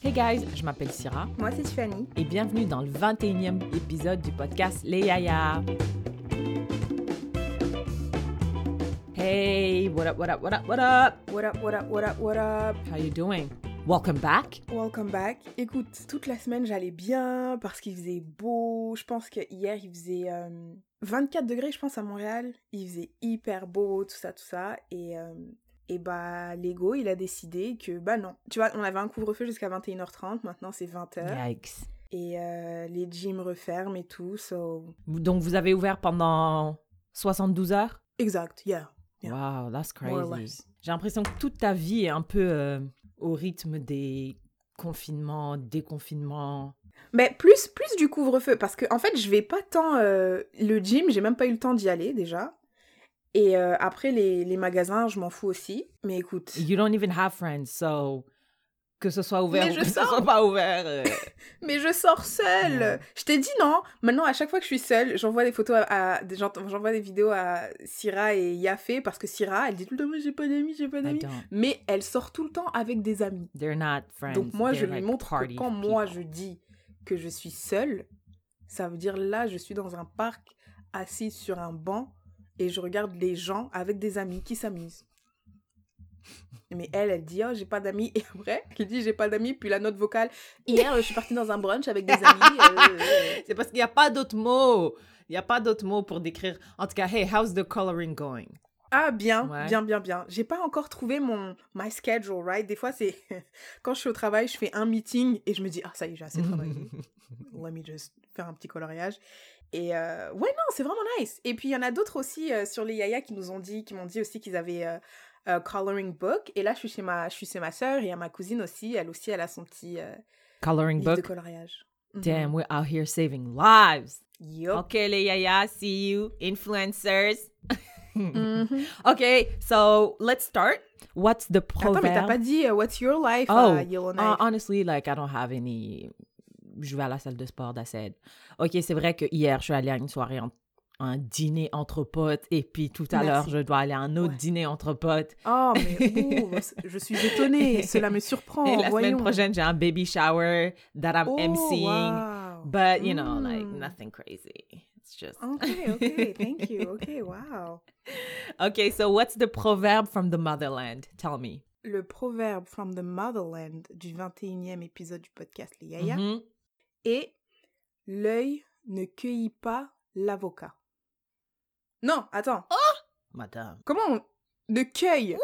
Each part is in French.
Hey guys, je m'appelle Syrah Moi, c'est Tiffany. et bienvenue dans le 21e épisode du podcast Les Yaya. Hey, what up, what up, what up, what up? What up, what up, what up, what up? How you doing? Welcome back. Welcome back. Écoute, toute la semaine, j'allais bien parce qu'il faisait beau. Je pense que hier, il faisait euh, 24 degrés, je pense, à Montréal. Il faisait hyper beau, tout ça, tout ça. Et, euh, et bah, Lego, il a décidé que, bah non. Tu vois, on avait un couvre-feu jusqu'à 21h30. Maintenant, c'est 20h. Yikes. Et euh, les gyms referment et tout. So... Donc vous avez ouvert pendant 72 heures? Exact, yeah. Yeah. Wow, that's crazy. J'ai l'impression que toute ta vie est un peu euh, au rythme des confinements, déconfinements. Mais plus, plus du couvre-feu, parce que en fait, je vais pas tant. euh, le gym, j'ai même pas eu le temps d'y aller déjà. Et euh, après, les, les magasins, je m'en fous aussi. Mais écoute. You don't even have friends, so que ce soit ouvert Mais ou je que ce soit pas ouvert. euh, Mais je sors seule. Je t'ai dit non Maintenant, à chaque fois que je suis seule, j'envoie des photos à. j'envoie des vidéos à Syrah et Yafé, parce que Syrah, elle dit tout le temps j'ai pas d'amis, j'ai pas d'amis. Mais elle sort tout le temps avec des amis. They're not friends. Donc moi, je lui montre que quand moi, je dis que je suis seule, ça veut dire là, je suis dans un parc, assise sur un banc, et je regarde les gens avec des amis qui s'amusent. Mais elle, elle dit, oh, j'ai pas d'amis. Et après, elle dit, j'ai pas d'amis. Puis la note vocale, hier, je suis partie dans un brunch avec des amis. euh, euh, C'est parce qu'il n'y a pas d'autres mots. Il n'y a pas d'autres mots pour décrire. En tout cas, hey, how's the coloring going? Ah, bien, Ouais. bien, bien, bien. J'ai pas encore trouvé mon my schedule, right? Des fois, c'est quand je suis au travail, je fais un meeting et je me dis, ah, ça y est, j'ai assez travaillé. Let me just faire un petit coloriage. Et euh, ouais, non, c'est vraiment nice. Et puis, il y en a d'autres aussi euh, sur les Yaya qui nous ont dit, qui m'ont dit aussi qu'ils avaient euh, un coloring book. Et là, je suis chez ma, je suis chez ma sœur et il y a ma cousine aussi. Elle aussi, elle a son petit euh, Coloring livre de book? coloriage. Mhm. Damn, we're out here saving lives. Yup. Okay, les yaya, see you, influencers. Mhm. Okay, so let's start. What's the Attends, proverb? mais t'as pas dit euh, What's your life, Oh, euh, Yellowknife? Uh, honestly, like, I don't have any. Je vais à la salle de sport, that's it. Ok, c'est vrai que hier, je suis allée à une soirée, en- un dîner entre potes, et puis tout à l'heure, je dois aller à un autre Ouais. dîner entre potes. Oh, mais ouh, je suis étonnée. Cela me surprend. et la voyons. semaine prochaine, j'ai un baby shower that I'm Oh, emceeing. wow. But, you know, like, Mm. nothing crazy. It's just. Okay, okay, thank you. Okay, wow. Okay, so what's the proverb from the motherland? Tell me. Le proverbe from the motherland du 21e épisode du podcast Les Yaya Mhm. Est l'œil ne cueillit pas l'avocat. Non, attends. Madame. Comment on ne cueille?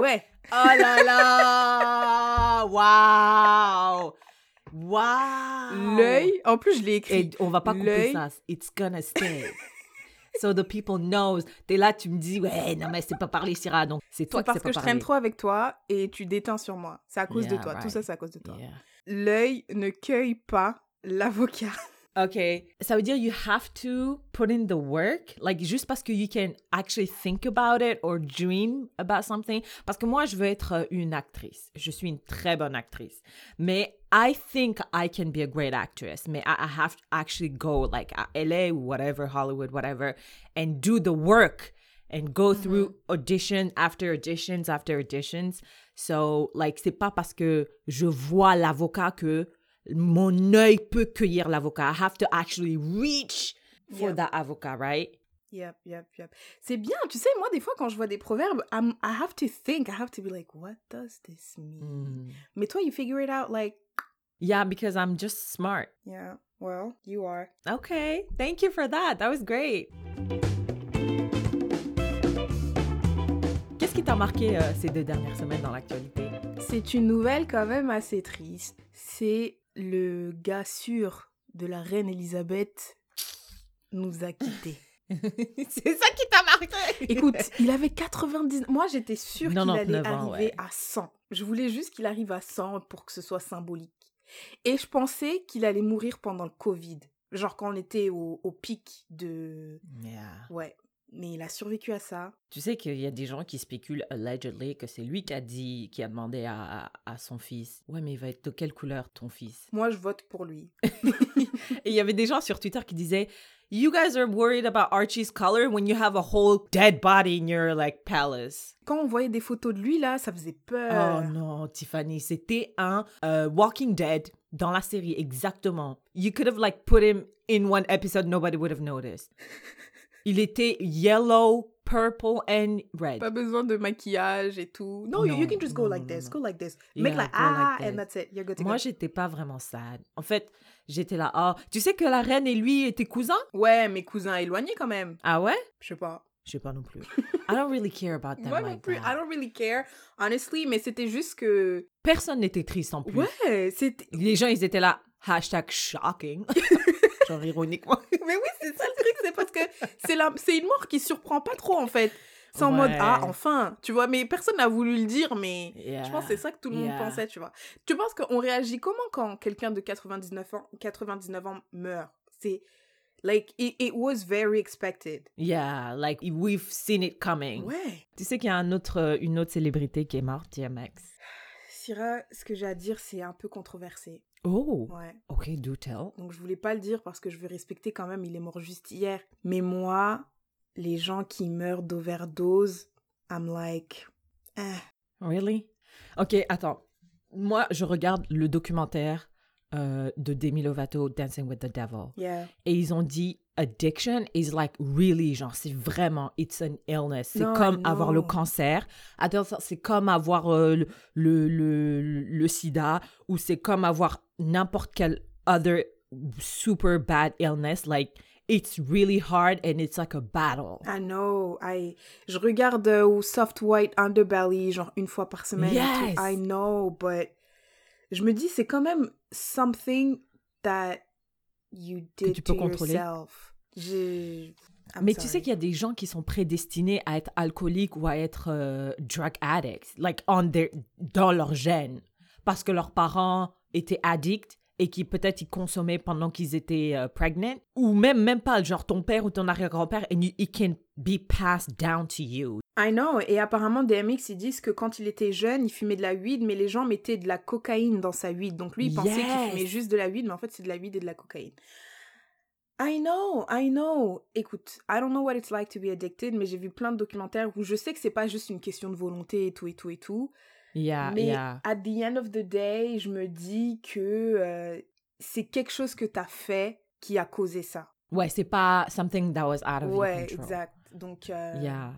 Ouais. Oh là là! Wow! Wow! L'œil, en plus je l'ai écrit. Et on va pas couper ça. It's gonna stay. so the people knows. T'es là, tu me dis, ouais, non, mais c'est pas parler Syrah. Donc, c'est toi qui parce pas que je traîne trop avec toi et tu déteins sur moi. C'est à cause de toi. Tout ça, c'est à cause de toi. Yeah. L'œil ne cueille pas l'avocat. Okay. Ça veut dire you have to put in the work, like juste parce que you can actually think about it or dream about something. Parce que moi, je veux être euh, une actrice. Je suis une très bonne actrice. Mais I think I can be a great actress. Mais I, I have to actually go like à LA ou whatever, Hollywood, whatever, and do the work and go through audition after auditions after auditions. So, like, c'est pas parce que je vois l'avocat que mon œil peut cueillir l'avocat. I have to actually reach for Yep. that avocat, right? Yep, yep, yep. C'est bien, tu sais, moi, des fois, quand je vois des proverbes, I'm- I have to think, I have to be like, what does this mean? Mm. Mais toi, you figure it out like, Yeah, because I'm just smart. yeah, well, you are. Okay, thank you for that. That was great. Qu'est-ce qui t'a marqué euh, ces deux dernières semaines dans l'actualité? C'est une nouvelle quand même assez triste. C'est le gars sûr de la reine Elisabeth nous a quittés. C'est ça qui t'a marqué? Écoute, il avait 90... Moi, j'étais sûre qu'il allait 99 ans, arriver ouais. à 100. Je voulais juste qu'il arrive à 100 pour que ce soit symbolique. Et je pensais qu'il allait mourir pendant le Covid. Genre quand on était au, au pic de... Yeah. Ouais. Mais il a survécu à ça. Tu sais qu'il y a des gens qui spéculent allegedly que c'est lui qui a dit, qui a demandé à, à son fils. Ouais, mais il va être de quelle couleur ton fils? Moi, je vote pour lui. Et il y avait des gens sur Twitter qui disaient You guys are worried about Archie's color when you have a whole dead body in your like palace. Quand on voyait des photos de lui là, ça faisait peur. Oh non, Tiffany, c'était un euh, Walking Dead dans la série exactement. You could have like put him in one episode, nobody would have noticed. Il était yellow, purple and red. Pas besoin de maquillage et tout. No, you, you Non, can just go non, like non, this. non. Go like this. Yeah, Make like like ah, this. and that's it. You're good to Moi, j'étais pas vraiment sad. En fait, j'étais là, ah, tu sais que la reine et lui étaient cousins? Ouais, mes cousins éloignés quand même. Ah ouais? Je sais pas. Je sais pas non plus. I don't really care about them Moi non like plus. that. I don't really care, honestly, mais c'était juste que. Personne n'était triste en plus. Ouais, c'était. Les gens, ils étaient là, hashtag shocking. Genre ironiquement. Mais oui, c'est ça le truc, c'est parce que c'est la... c'est une mort qui surprend pas trop en fait. C'est en mode ah enfin, tu vois, mais personne n'a voulu le dire, mais Yeah. je pense que c'est ça que tout le monde Yeah. pensait, tu vois. Tu penses qu'on réagit comment quand quelqu'un de 99 ans, 99 ans meurt? C'est like it, it was very expected. Yeah, like we've seen it coming. Ouais. Tu sais qu'il y a un autre, une autre célébrité qui est morte, DMX. Syrah, ce que j'ai à dire, c'est un peu controversé. Oh, Ouais. ok, do tell. Donc je voulais pas le dire parce que je veux respecter quand même, il est mort juste hier. Mais moi, les gens qui meurent d'overdose, I'm like eh. Really? Ok, attends. Moi, je regarde le documentaire euh, de Demi Lovato, Dancing with the Devil. Yeah. Et ils ont dit addiction is like really, genre, c'est vraiment, it's an illness. C'est comme avoir le cancer. C'est comme avoir euh, le, le, le, le sida ou c'est comme avoir n'importe quel other super bad illness. Like, it's really hard and it's like a battle. I know. I, je regarde euh, Soft White Underbelly genre une fois par semaine. Yes. I know, but je me dis c'est quand même something that you did tu peux to contrôler. yourself. Je... Mais tu sais qu'il y a des gens qui sont prédestinés à être alcooliques ou à être euh, drug addicts, like on their, dans leur gène, parce que leurs parents étaient addicts et qui peut-être ils consommaient pendant qu'ils étaient euh, pregnant, ou même même pas genre ton père ou ton arrière-grand-père, and you, it can be passed down to you. I know. Et apparemment, DMX, ils disent que quand il était jeune, il fumait de la weed, mais les gens mettaient de la cocaïne dans sa weed. Donc lui, il pensait qu'il fumait juste de la weed, mais en fait, c'est de la weed et de la cocaïne. I know, I know. Écoute, I don't know what it's like to be addicted, mais j'ai vu plein de documentaires où je sais que c'est pas juste une question de volonté et tout et tout et tout. Yeah, mais yeah. at the end of the day, je me dis que euh, c'est quelque chose que t'as fait qui a causé ça. Ouais, c'est pas something that was out of your Ouais, control. exact. Donc, euh, Yeah.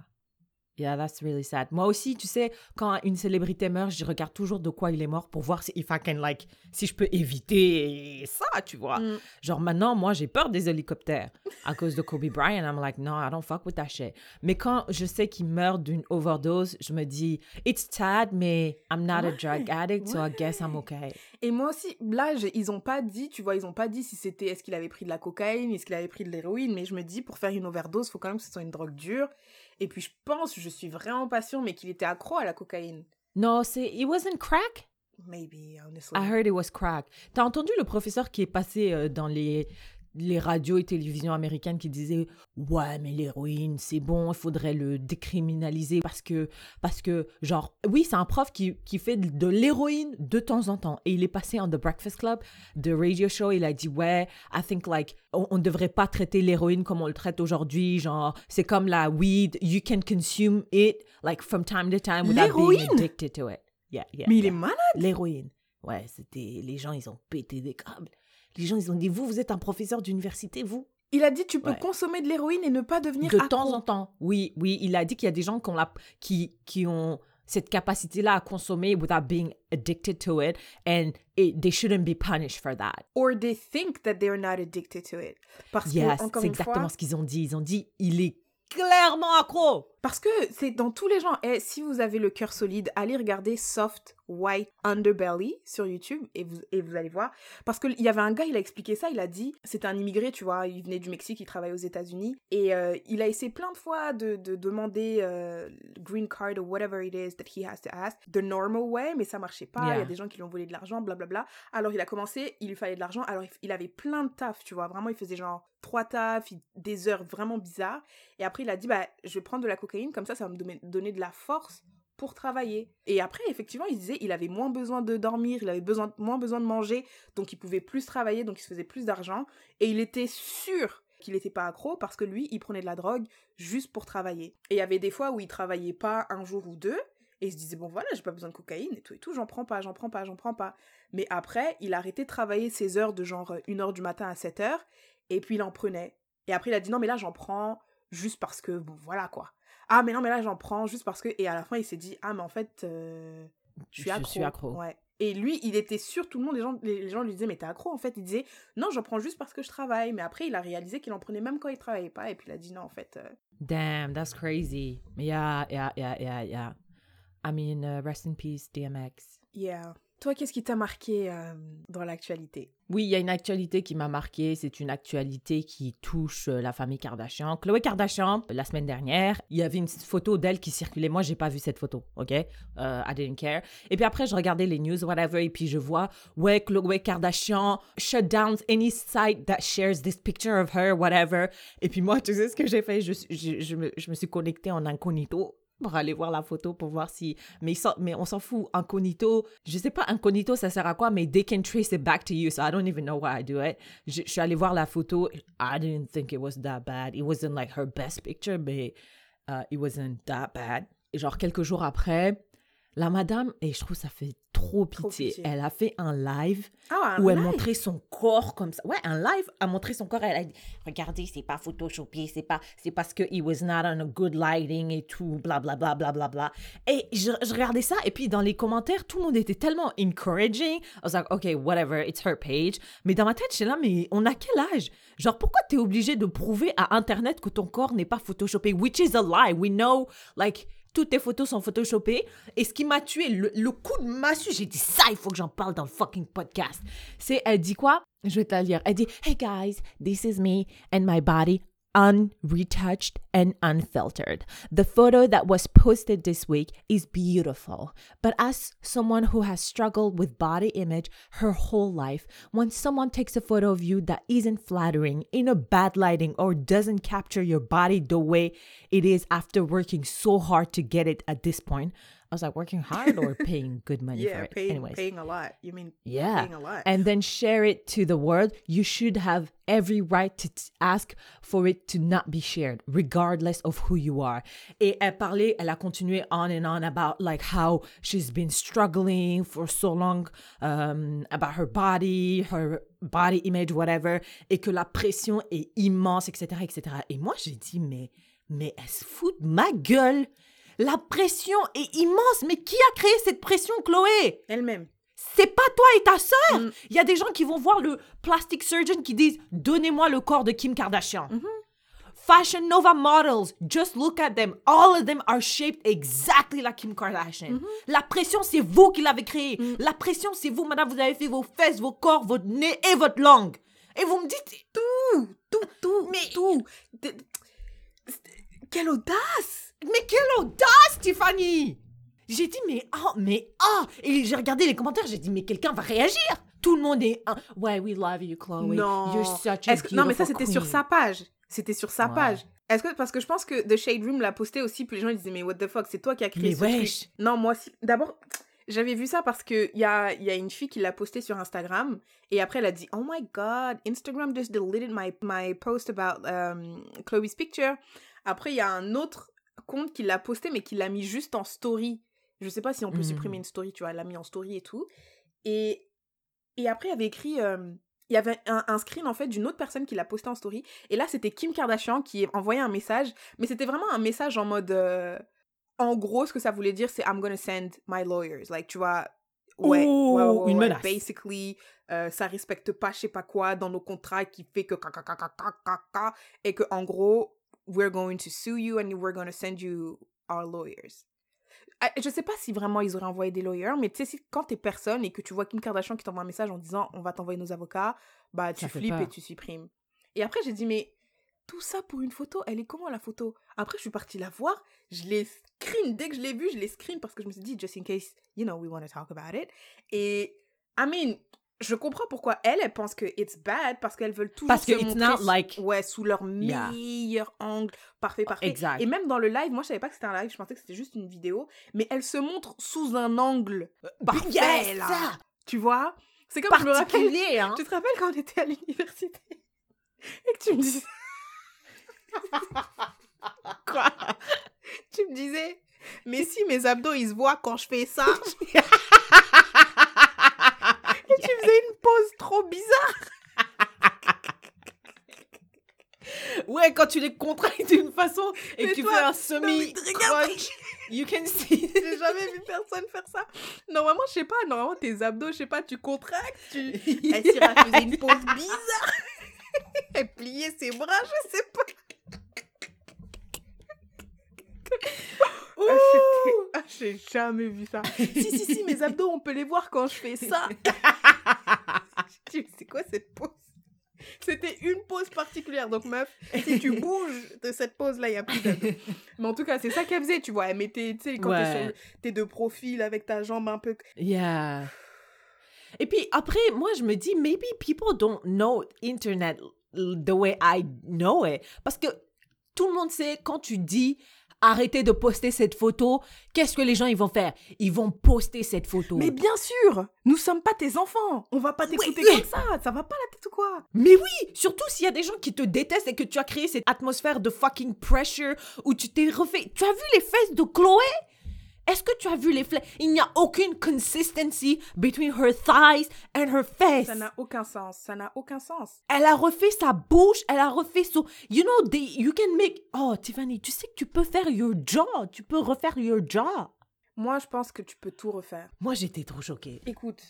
Yeah, that's really sad. Moi aussi, tu sais, quand une célébrité meurt, je regarde toujours de quoi il est mort pour voir si if I can, like, si je peux éviter ça, tu vois. Mm. Genre maintenant, moi, j'ai peur des hélicoptères à cause de Kobe Bryant. I'm like, no, I don't fuck with that shit. Mais quand je sais qu'il meurt d'une overdose, je me dis, it's sad, mais I'm not a drug Ouais, addict, so I guess I'm ouais. okay. Et moi aussi, là, ils ont pas dit, tu vois, ils ont pas dit si c'était est-ce qu'il avait pris de la cocaïne, est-ce qu'il avait pris de l'héroïne, mais je me dis, pour faire une overdose, faut quand même que ce soit une drogue dure. Et puis je pense, je suis vraiment pas sûre, mais qu'il était accro à la cocaïne. Non, c'est, it wasn't crack? Maybe, honestly. I heard it was crack. T'as entendu le professeur qui est passé euh, dans les, les radios et télévisions américaines qui disait Ouais, mais l'héroïne, c'est bon, il faudrait le décriminaliser parce que, parce que genre, oui, c'est un prof qui, qui fait de l'héroïne de temps en temps. Et il est passé en The Breakfast Club, de radio show, il a dit Ouais, I think like, on ne devrait pas traiter l'héroïne comme on le traite aujourd'hui. Genre, c'est comme la weed, you can consume it like from time to time without being addicted to it. Yeah, yeah. mais il est malade? L'héroïne. Ouais, c'était. Les gens, ils ont pété des câbles. Les gens, ils ont dit Vous, vous êtes un professeur d'université, vous? Il a dit, tu peux Ouais. consommer de l'héroïne et ne pas devenir De accro. temps en temps. Oui, oui. Il a dit qu'il y a des gens qui ont, la, qui, qui ont cette capacité-là à consommer without being addicted to it. And it, they shouldn't be punished for that. Or they think that they're not addicted to it. Parce Yes, que, c'est exactement fois, ce qu'ils ont dit. Ils ont dit Il est clairement accro. Parce que c'est dans tous les genres. Et si vous avez le cœur solide, allez regarder Soft White Underbelly sur YouTube et vous, et vous allez voir. Parce qu'il y avait un gars, il a expliqué ça, il a dit, c'était un immigré, tu vois, il venait du Mexique, il travaillait aux États-Unis. Et euh, il a essayé plein de fois de, de demander euh, green card or whatever it is that he has to ask, the normal way, mais ça marchait pas. Il y a des gens qui lui ont volé de l'argent, blablabla. Alors il a commencé, il lui fallait de l'argent. Alors il- avait plein de taf, tu vois. Vraiment, il faisait genre trois tafs, des heures vraiment bizarres. Et après, il a dit, bah, je vais prendre de la cocaïne, comme ça, ça va me donner- de la force pour travailler. Et après, effectivement, il disait, il avait moins besoin de dormir, il avait besoin, moins besoin de manger, donc il pouvait plus travailler, donc il se faisait plus d'argent. Et il était sûr qu'il n'était pas accro parce que lui, il prenait de la drogue juste pour travailler. Et il y avait des fois où il travaillait pas un jour ou deux, et il se disait, bon voilà, j'ai pas besoin de cocaïne et tout et tout, j'en prends pas, j'en prends pas, j'en prends pas. Mais après, il a arrêté de travailler ses heures de genre 1h du matin à 7h, et puis il en prenait. Et après, il a dit, non mais là, j'en prends juste parce que, bon voilà quoi. Ah mais non mais là, j'en prends juste parce que... Et à la fin, il s'est dit, ah mais en fait, euh, je suis Je accro. suis accro. Ouais. Et lui, il était sûr, tout le monde, les gens, les, les gens lui disaient, mais t'es accro en fait. Il disait, non, j'en prends juste parce que je travaille. Mais après, il a réalisé qu'il en prenait même quand il travaillait pas. Et puis il a dit, non, en fait, euh, Damn, that's crazy. Yeah, yeah, yeah, yeah, yeah. I mean, uh, rest in peace, DMX. yeah. Toi, qu'est-ce qui t'a marqué euh, dans l'actualité? Oui, il y a une actualité qui m'a marquée. C'est une actualité qui touche euh, la famille Kardashian. Chloé Kardashian, la semaine dernière, il y avait une photo d'elle qui circulait. Moi, j'ai pas vu cette photo, ok? Euh, I didn't care. Et puis après, je regardais les news, whatever, et puis je vois, ouais, Chloé Kardashian shut down any site that shares this picture of her, whatever. Et puis moi, tu sais ce que j'ai fait? Je me, je me suis connectée en incognito pour aller voir la photo pour voir si mais, mais on s'en fout. Incognito je sais pas incognito ça sert à quoi mais they can trace it back to you so I don't even know why I do it. Je, suis allée voir la photo I didn't think it was that bad. It wasn't like her best picture mais uh, it wasn't that bad. Et genre quelques jours après la madame et je trouve ça fait trop Trop pitié, elle a fait un live Ah, un où elle montrait son corps comme ça. Ouais, un live a montré son corps. Elle a dit Regardez, c'est pas photoshopé, c'est pas, c'est parce que he was not on a good lighting et tout, bla bla bla bla bla bla. Et je, je regardais ça, et puis dans les commentaires, tout le monde était tellement encouraging. I was like, okay, whatever, it's her page. Mais dans ma tête, j'étais là, mais on a quel âge? Genre, pourquoi t'es obligé de prouver à Internet que ton corps n'est pas photoshopé? Which is a lie. We know, like. Toutes tes photos sont photoshopées. Et ce qui m'a tué, le, le coup de massue, j'ai dit ça, il faut que j'en parle dans le fucking podcast. C'est, elle dit quoi? Je vais te la lire. Elle dit, Hey guys, this is me and my body unretouched and unfiltered. The photo that was posted this week is beautiful. But as someone who has struggled with body image her whole life, when someone takes a photo of you that isn't flattering, in a bad lighting, or doesn't capture your body the way it is after working so hard to get it at this point, I was like, working hard or paying good money for it? paying, Anyways. paying a lot. You mean Yeah. paying a lot. And then share it to the world. You should have every right to t- ask for it to not be shared, regardless of who you are. Et elle parlait, elle a continué on and on about like how she's been struggling for so long um, about her body, her body image, whatever, et que la pression est immense, etc., etc. Et moi, j'ai dit, mais, mais elle se fout de ma gueule. La pression est immense. Mais qui a créé cette pression, Chloé? Elle-même. C'est pas toi et ta sœur? Mm. Il y a des gens qui vont voir le plastic surgeon qui disent Donnez-moi le corps de Kim Kardashian. Mm-hmm. Fashion Nova models, just look at them. All of them are shaped exactly like Kim Kardashian. Mm-hmm. La pression, c'est vous qui l'avez créée. Mm. La pression, c'est vous, madame. Vous avez fait vos fesses, vos corps, votre nez et votre langue. Et vous me dites Tout, tout, tout, Mais- tout. De- Quelle audace Mais quelle audace, Tiffany J'ai dit, mais oh, mais ah Et j'ai regardé les commentaires, j'ai dit, mais quelqu'un va réagir Tout le monde est, ah, ouais, we love you, Chloé. Non. You're such a Est-ce que- Non, mais ça, c'était sur sa page. C'était sur sa Ouais. page. Est-ce que parce que je pense que The Shade Room l'a posté aussi, puis les gens ils disaient mais what the fuck, c'est toi qui as créé Mais ce wesh. truc. Non, moi aussi. D'abord, j'avais vu ça parce que il y a, il y a une fille qui l'a posté sur Instagram et après elle a dit oh my god, Instagram just deleted my my post about um, Chloe's picture. Après il y a un autre compte qui l'a posté mais qui l'a mis juste en story. Je sais pas si on peut Mhm. supprimer une story, tu vois, elle l'a mis en story et tout. Et et après il avait écrit euh, il y avait un, un screen en fait d'une autre personne qui l'a posté en story et là c'était Kim Kardashian qui envoyait un message mais c'était vraiment un message en mode euh, en gros ce que ça voulait dire c'est I'm gonna send my lawyers like tu vois ouais, Oh, ouais, ouais, une menace. basically euh, ça respecte pas je sais pas quoi dans nos contrats qui fait que et que en gros we're going to sue you and we're going to send you our lawyers. Ah, Je sais pas si vraiment ils auraient envoyé des lawyers, mais tu sais, si- quand t'es personne et que tu vois Kim Kardashian qui t'envoie un message en disant on va t'envoyer nos avocats, bah tu Ça flippes et tu supprimes. Et après, j'ai dit, mais tout ça pour une photo, elle est comment la photo? Après, je suis partie la voir, je l'ai screen. Dès que je l'ai vue, je l'ai screen parce que je me suis dit, just in case, you know, we want to talk about it. Et, I mean, je comprends pourquoi elle, elle pense que it's bad parce qu'elles veulent toujours Parce que se it's montrer not sous- like- ouais, sous leur Yeah. meilleur angle, parfait, parfait. Exact. Et même dans le live, moi, je savais pas que c'était un live, je pensais que c'était juste une vidéo, mais elle se montre sous un angle parfait, Yes, là. ça. Tu vois? C'est comme je me rappelle Particulier, hein. tu te rappelles quand on était à l'université? Et que tu me disais. Quoi? Tu me disais, mais si mes abdos ils se voient quand je fais ça? et tu faisais une pause trop bizarre. Ouais, quand tu les contractes d'une façon et Mais que tu toi, fais un semi crunch, you can see. J'ai jamais vu personne faire ça. Normalement, je sais pas, normalement tes abdos, je sais pas, tu contractes, tu. Elle faisait une pause bizarre. Elle pliait ses bras, je sais pas. Ah, ah, j'ai jamais vu ça. si, si, si, mes abdos, on peut les voir quand je fais ça. C'est quoi cette pause C'était une pause particulière. Donc, meuf, si tu bouges de cette pause-là, il n'y a plus d'abdos. Mais en tout cas, c'est ça qu'elle faisait, tu vois. Elle mettait, tu sais, quand t'es sur t'es de profil avec ta jambe un peu. Yeah. Et puis après, moi, je me dis, maybe people don't know Internet the way I know it. Parce que tout le monde sait, quand tu dis arrêtez de poster cette photo, qu'est-ce que les gens ils vont faire? Ils vont poster cette photo. Mais bien sûr, nous sommes pas tes enfants. On va pas t'écouter Oui. comme ça. Ça va pas la tête ou quoi? Mais oui, surtout s'il y a des gens qui te détestent et que tu as créé cette atmosphère de fucking pressure où tu t'es refait. Tu as vu les fesses de Chloé? Est-ce que tu as vu les fesses Il n'y a aucune consistency between her thighs and her face. Ça n'a aucun sens. Ça n'a aucun sens. Elle a refait sa bouche, elle a refait son. You know, they, you can make. Oh, Tiffany, tu sais que tu peux faire your jaw. Tu peux refaire your jaw. Moi, je pense que tu peux tout refaire. Moi, j'étais trop choquée. Écoute,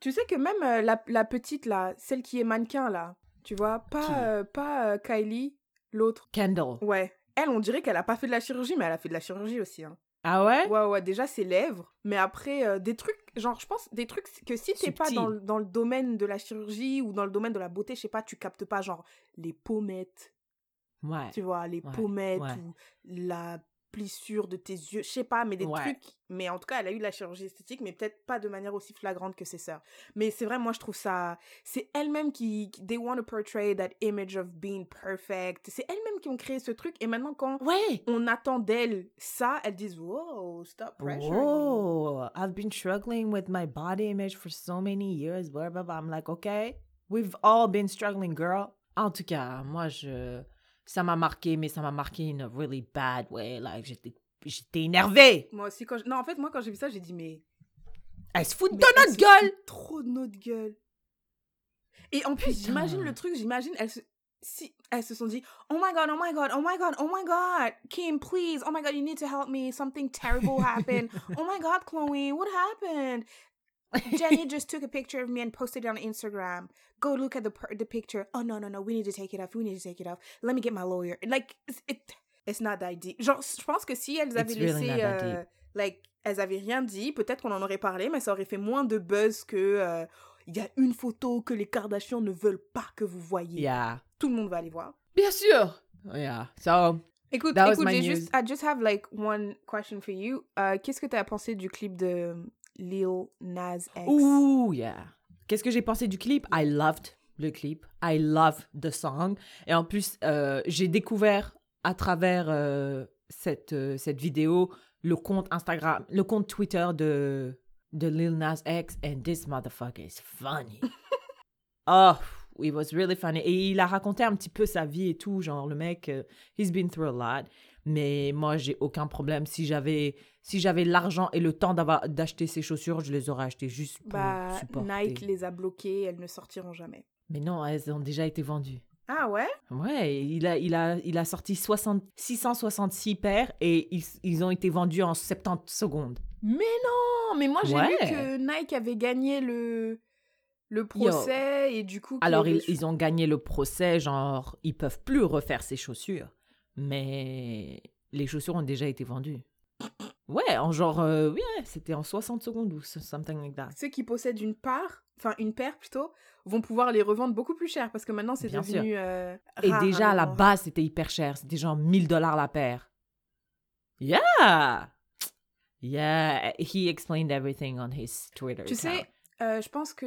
tu sais que même euh, la, la petite là, celle qui est mannequin là, tu vois, pas, euh, pas euh, Kylie, l'autre. Kendall. Ouais. Elle, on dirait qu'elle a pas fait de la chirurgie, mais elle a fait de la chirurgie aussi. Hein. Ah ouais? Ouais, ouais, déjà ses lèvres, mais après euh, des trucs, genre je pense des trucs que si t'es pas dans, le- dans le domaine de la chirurgie ou dans le domaine de la beauté, je sais pas, tu captes pas genre les pommettes, Ouais. tu vois, les Ouais, pommettes ouais. ou la plissure de tes yeux, je sais pas, mais des Ouais. trucs. Mais en tout cas, elle a eu de la chirurgie esthétique, mais peut-être pas de manière aussi flagrante que ses sœurs. Mais c'est vrai, moi je trouve ça, c'est elles-mêmes qui, they want to portray that image of being perfect. C'est elles-mêmes qui ont créé ce truc, et maintenant quand Ouais. on attend d'elles ça, elles disent wow, stop pressuring. Whoa, I've been struggling with my body image for so many years. Blah, blah, blah. I'm like, okay, we've all been struggling, girl. En tout cas, moi, je, ça m'a marqué, mais ça m'a marqué in a really bad way. Like, j'étais, j'étais énervée. Moi aussi, quand je... Non, en fait, moi, quand j'ai vu ça, j'ai dit, mais... Elle se fout de elle notre se gueule. fout Trop de notre gueule. Et en plus, j'imagine le truc, j'imagine, elles se... Si elles se sont dit, oh my god, oh my god, oh my god, oh my god, Kim, please, oh my god, you need to help me, something terrible happened. oh my god, Chloe, what happened? Jenny just took a picture of me and posted it on Instagram. Go look at the the picture. Oh no no no, we need to take it off. We need to take it off. Let me get my lawyer. Like it's, it, it's not that deep. Genre, je pense que si elles avaient really laissé, euh, like, elles avaient rien dit, peut-être qu'on en aurait parlé, mais ça aurait fait moins de buzz que euh, il y a une photo que les Kardashians ne veulent pas que vous voyez. Yeah. Tout le monde va aller voir. Bien sûr. Yeah. So, Écoute, That écoute, j'ai juste, I just have like one question for you. Euh, Qu'est-ce que tu as pensé du clip de Lil Nas X? Ouh, yeah. Qu'est-ce que j'ai pensé du clip? I loved le clip. I love the song. Et en plus, euh, j'ai découvert à travers euh, cette, euh, cette vidéo le compte Instagram, le compte Twitter de, de Lil Nas X. And this motherfucker is funny. oh, it was really funny. Et il a raconté un petit peu sa vie et tout. Genre, le mec, he's been through a lot. Mais moi, j'ai aucun problème. Si j'avais si j'avais l'argent et le temps d'avoir d'acheter ces chaussures, je les aurais achetées juste pour Bah, supporter. Nike les a bloquées, elles ne sortiront jamais. Mais non, elles ont déjà été vendues. Ah ouais? Ouais, il a, il a, il a sorti 60, 666 paires et ils, ils ont été vendus en 70 secondes. Mais non! Mais moi, j'ai Ouais. lu que Nike avait gagné le, le procès et du coup... Alors, ils, ils ont gagné le procès, genre, ils peuvent plus refaire ces chaussures. Mais les chaussures ont déjà été vendues. Ouais, en genre, euh, oui, ouais, c'était en 60 secondes ou so- something like that. Ceux qui possèdent une part, enfin une paire plutôt, vont pouvoir les revendre beaucoup plus cher parce que maintenant c'est devenu. euh, Et déjà, à la base, c'était hyper cher. C'était genre 1000 dollars la paire. Yeah! Yeah, he explained everything on his Twitter. Tu sais, euh, je pense que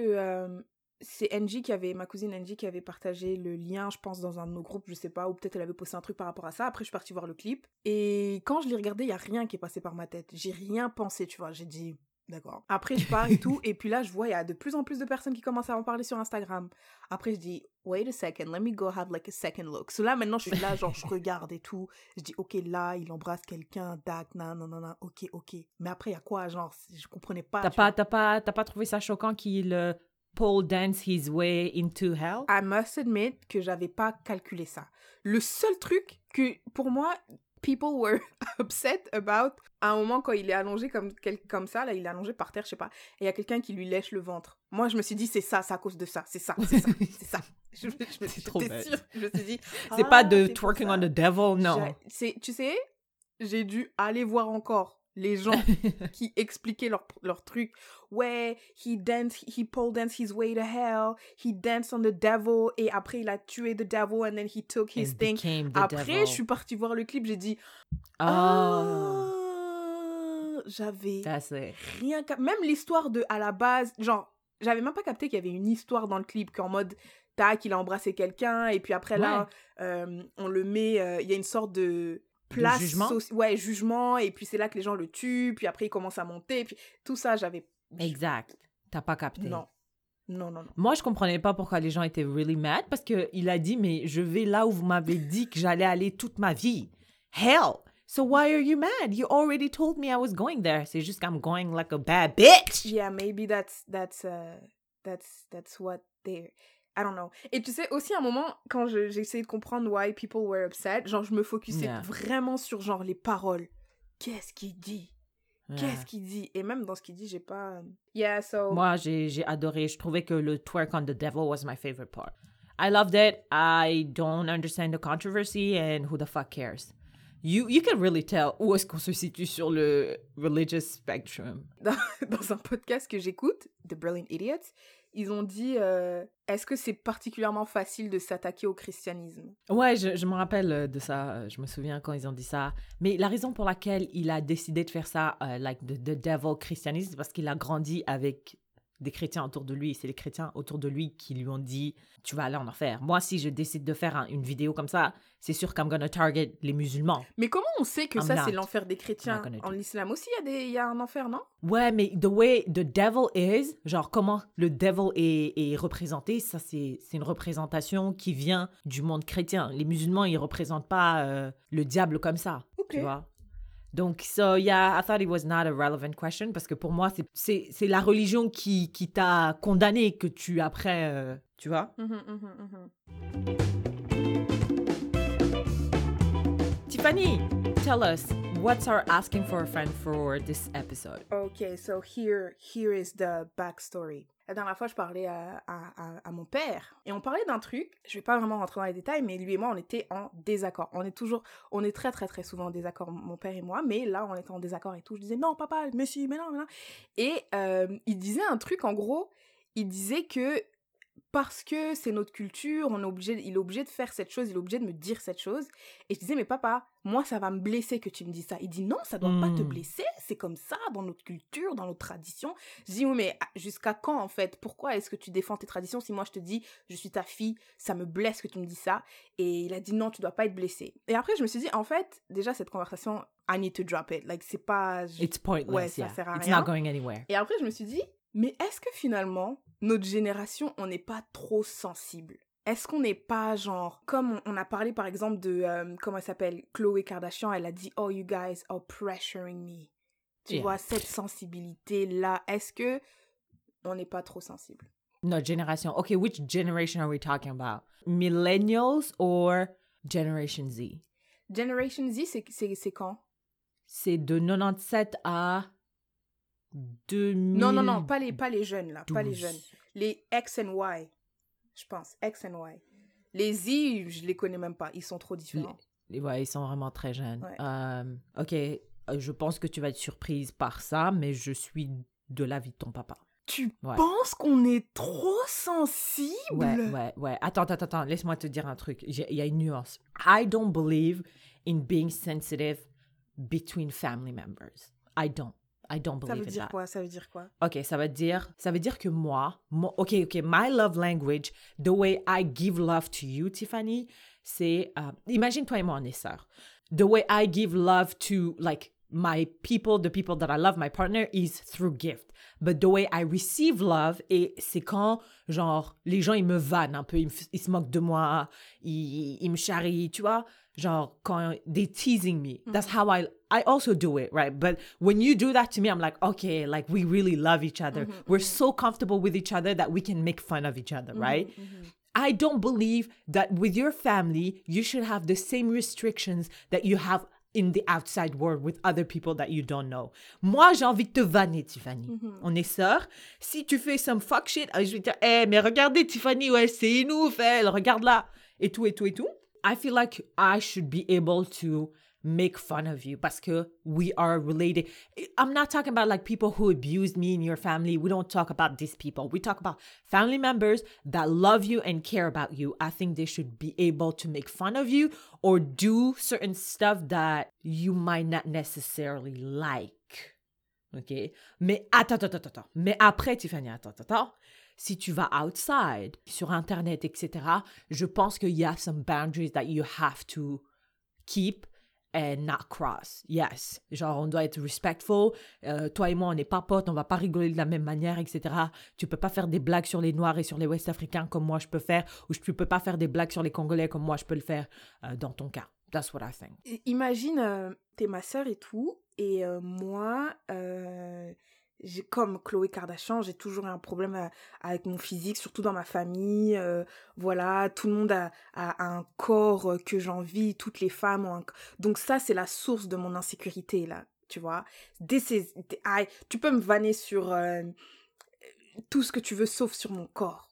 c'est Angie qui avait, ma cousine Angie qui avait partagé le lien, je pense, dans un de nos groupes, je sais pas, ou peut-être elle avait posté un truc par rapport à ça. Après, je suis partie voir le clip. Et quand je l'ai regardé, il y a rien qui est passé par ma tête. J'ai rien pensé, tu vois. J'ai dit, d'accord. Après, je pars et tout. Et puis là, je vois, il y a de plus en plus de personnes qui commencent à en parler sur Instagram. Après, je dis, wait a second, let me go have like a second look. So là, maintenant, je suis là, genre, je regarde et tout. Je dis, ok, là, il embrasse quelqu'un, dac, nan, nan, nan, ok, ok. Mais après, il y a quoi, genre, je comprenais pas. T'as pas, t'as pas, t'as pas trouvé ça choquant qu'il pole dance his way into hell? I must admit que j'avais pas calculé ça. Le seul truc que pour moi people were upset about à un moment quand il est allongé comme comme ça là, il est allongé par terre, je sais pas, et il y a quelqu'un qui lui lèche le ventre. Moi, je me suis dit c'est ça, c'est à cause de ça, c'est ça, c'est ça, c'est ça. Je, je, me- C'est trop sûre. Je me suis dit C'est ah, pas de c'est pour twerking on the devil, non. Tu sais, j'ai dû aller voir encore les gens qui expliquaient leur, leur truc. Ouais, he danced, he pole danced his way to hell, he danced on the devil, et après il a tué the devil, and then he took his And thing. Après, devil. je suis partie voir le clip, j'ai dit, Oh, ah, j'avais rien cap- Même l'histoire de, à la base, genre, j'avais même pas capté qu'il y avait une histoire dans le clip, qu'en mode, tac, il a embrassé quelqu'un, et puis après là, euh, on le met, euh, il y a une sorte de place jugement? ouais jugement et puis c'est là que les gens le tuent puis après il commence à monter puis tout ça j'avais Exact. T'as pas capté. non non non non Moi, je comprenais pas pourquoi les gens étaient really mad parce que il a dit mais je vais là où vous m'avez dit que j'allais aller toute ma vie. Hell. So why are you mad? You already told me I was going there. C'est juste I'm going like a bad bitch. yeah maybe that's that's uh, that's that's what they I don't know et tu sais aussi à un moment quand j'ai essayé de comprendre why people were upset genre je me focusais Yeah. vraiment sur genre les paroles qu'est-ce qu'il dit? Yeah. qu'est-ce qu'il dit? Et même dans ce qu'il dit j'ai pas yeah so Moi, j'ai j'ai adoré. Je trouvais que le twerk on the devil was my favorite part. I loved it. I don't understand the controversy and who the fuck cares? You, you can really tell où est-ce qu'on se situe sur le religious spectrum. dans, dans un podcast que j'écoute, The Brilliant Idiots, ils ont dit euh, est-ce que c'est particulièrement facile de s'attaquer au christianisme? Ouais, je, me rappelle euh, de ça. euh, Je me souviens quand ils ont dit ça. Mais la raison pour laquelle il a décidé de faire ça, like the, the devil christianisme, c'est parce qu'il a grandi avec des chrétiens autour de lui. C'est les chrétiens autour de lui qui lui ont dit tu vas aller en enfer. Moi, si je décide de faire un- une vidéo comme ça, c'est sûr qu'I'm gonna target les musulmans. Mais comment on sait que I'm ça c'est l'enfer des chrétiens? En l'islam aussi, il y, a des- y a un enfer, non? Ouais, mais the way the devil is, genre comment le devil est, est représenté, ça c'est c'est une représentation qui vient du monde chrétien. Les musulmans, ils représentent pas euh, le diable comme ça, Ok. tu vois? Donc, so yeah, I thought it was not a relevant question parce que pour moi, c'est- c'est c'est la religion qui, qui t'a condamné que tu après, euh, tu vois. Mhm, mhm, mhm. Tiffany, tell us, what's our asking for a friend for this episode? Ok, so here, here is the backstory. La dernière fois, je parlais à- à mon père et on parlait d'un truc. Je vais pas vraiment rentrer dans les détails, mais lui et moi, on était en désaccord. On est toujours, on est très très très souvent en désaccord, mon père et moi. Mais là, on était en désaccord et tout. Je disais non, papa, mais si, mais non, mais non. Et euh, il disait un truc en gros. Il disait que parce que c'est notre culture, on est obligé, il est obligé de faire cette chose, il est obligé de me dire cette chose. Et je disais, mais papa, moi, ça va me blesser que tu me dis ça. Il dit, non, ça doit pas te Hmm. blesser, c'est comme ça, dans notre culture, dans notre tradition. Je dis, oui, mais jusqu'à quand, en fait? Pourquoi est-ce que tu défends tes traditions si moi, je te dis, je suis ta fille, ça me blesse que tu me dis ça? Et il a dit, non, tu dois pas être blessé. Et après, je me suis dit, en fait, déjà, cette conversation, I need to drop it. Like, c'est pas... It's pointless, Ouais, ça yeah. sert à It's rien. not going anywhere. Et après, je me suis dit, mais est-ce que finalement, notre génération, on n'est pas trop sensible Est-ce qu'on n'est pas genre, comme on- on a parlé par exemple de, euh, comment elle s'appelle, Chloé Kardashian, elle a dit, oh, you guys are pressuring me. Tu Yeah. vois, cette sensibilité-là, est-ce que on n'est pas trop sensible? Notre génération. Okay, which generation are we talking about? Millennials or Generation Z? Generation Z, c'est quand? C'est de 97 à 2000. Non, non, non, pas les, pas les jeunes, là, pas les 12. jeunes. Les X and Y, je pense, X and Y. Les Z, je les connais même pas, ils sont trop différents. Ouais, ils sont vraiment très jeunes. Ouais. Euh, ok, euh, je pense que tu vas être surprise par ça, mais je suis de l'avis de ton papa. Tu Ouais. penses qu'on est trop sensible? Ouais, ouais, ouais. Attends, attends, attends, laisse-moi te dire un truc. Il y a une nuance. I don't believe in being sensitive between family members. I don't. I don't Ça believe veut in dire that. quoi? Ça veut dire quoi? Ok, ça veut dire, ça veut dire que moi, mo- ok, ok, my love language, the way I give love to you, Tiffany, c'est, euh, imagine toi et moi, on est sœurs. The way I give love to like my people, the people that I love, my partner, is through gift. But the way I receive love, et c'est quand, genre, les gens, ils me vannent un peu, ils, me ils se moquent de moi, ils, ils me charrient, tu vois? Genre, quand they teasing me. That's mm-hmm. how I, I also do it, right? But when you do that to me, I'm like, okay, like we really love each other. Mm-hmm, We're mm-hmm. so comfortable with each other that we can make fun of each other, right? I don't believe that with your family, you should have the same restrictions that you have in the outside world with other people that you don't know. Moi, j'ai envie de te vanner, Tiffany. On est sœurs. Si tu fais some fuck shit, je vais te dire, eh, mais regardez, Tiffany, ouais, c'est une ouf, elle, regarde là. Et tout, et tout, et tout. I feel like I should be able to make fun of you que we are related. I'm not talking about like people who abused me in your family. We don't talk about these people. We talk about family members that love you and care about you. I think they should be able to make fun of you or do certain stuff that you might not necessarily like. OK? Mais attends, attends, attends, attends. Mais après, Tiffany, attends, attends. Si tu vas outside, sur Internet, etc., je pense qu'il y a some boundaries that you have to keep and not cross. Yes. Genre, on doit être respectful. Euh, toi et moi, on n'est pas potes, on va pas rigoler de la même manière, etc. Tu peux pas faire des blagues sur les Noirs et sur les Ouest-Africains comme moi je peux faire, ou tu peux pas faire des blagues sur les Congolais comme moi je peux le faire euh, dans ton cas. That's what I think. Imagine, euh, t'es ma sœur et tout, et euh, moi, j'ai comme Chloé Kardashian, j'ai toujours eu un problème euh, avec mon physique, surtout dans ma famille. euh, voilà, tout le monde a, a un corps euh, que j'envie, toutes les femmes ont un Donc ça, c'est la source de mon insécurité, là, tu vois. Is- I- tu peux me vanner sur euh, tout ce que tu veux, sauf sur mon corps.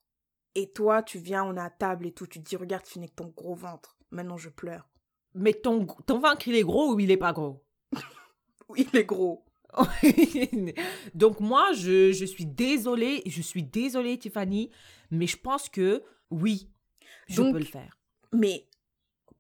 Et toi, tu viens, on est à table et tout, tu te dis, regarde, tu finis avec ton gros ventre. Maintenant, je pleure. Mais ton, ton ventre, il est gros ou il est pas gros? Il est gros. Donc moi, je, je suis désolée, je suis désolée Tiffany, mais je pense que oui, je Donc- peux le faire. Mais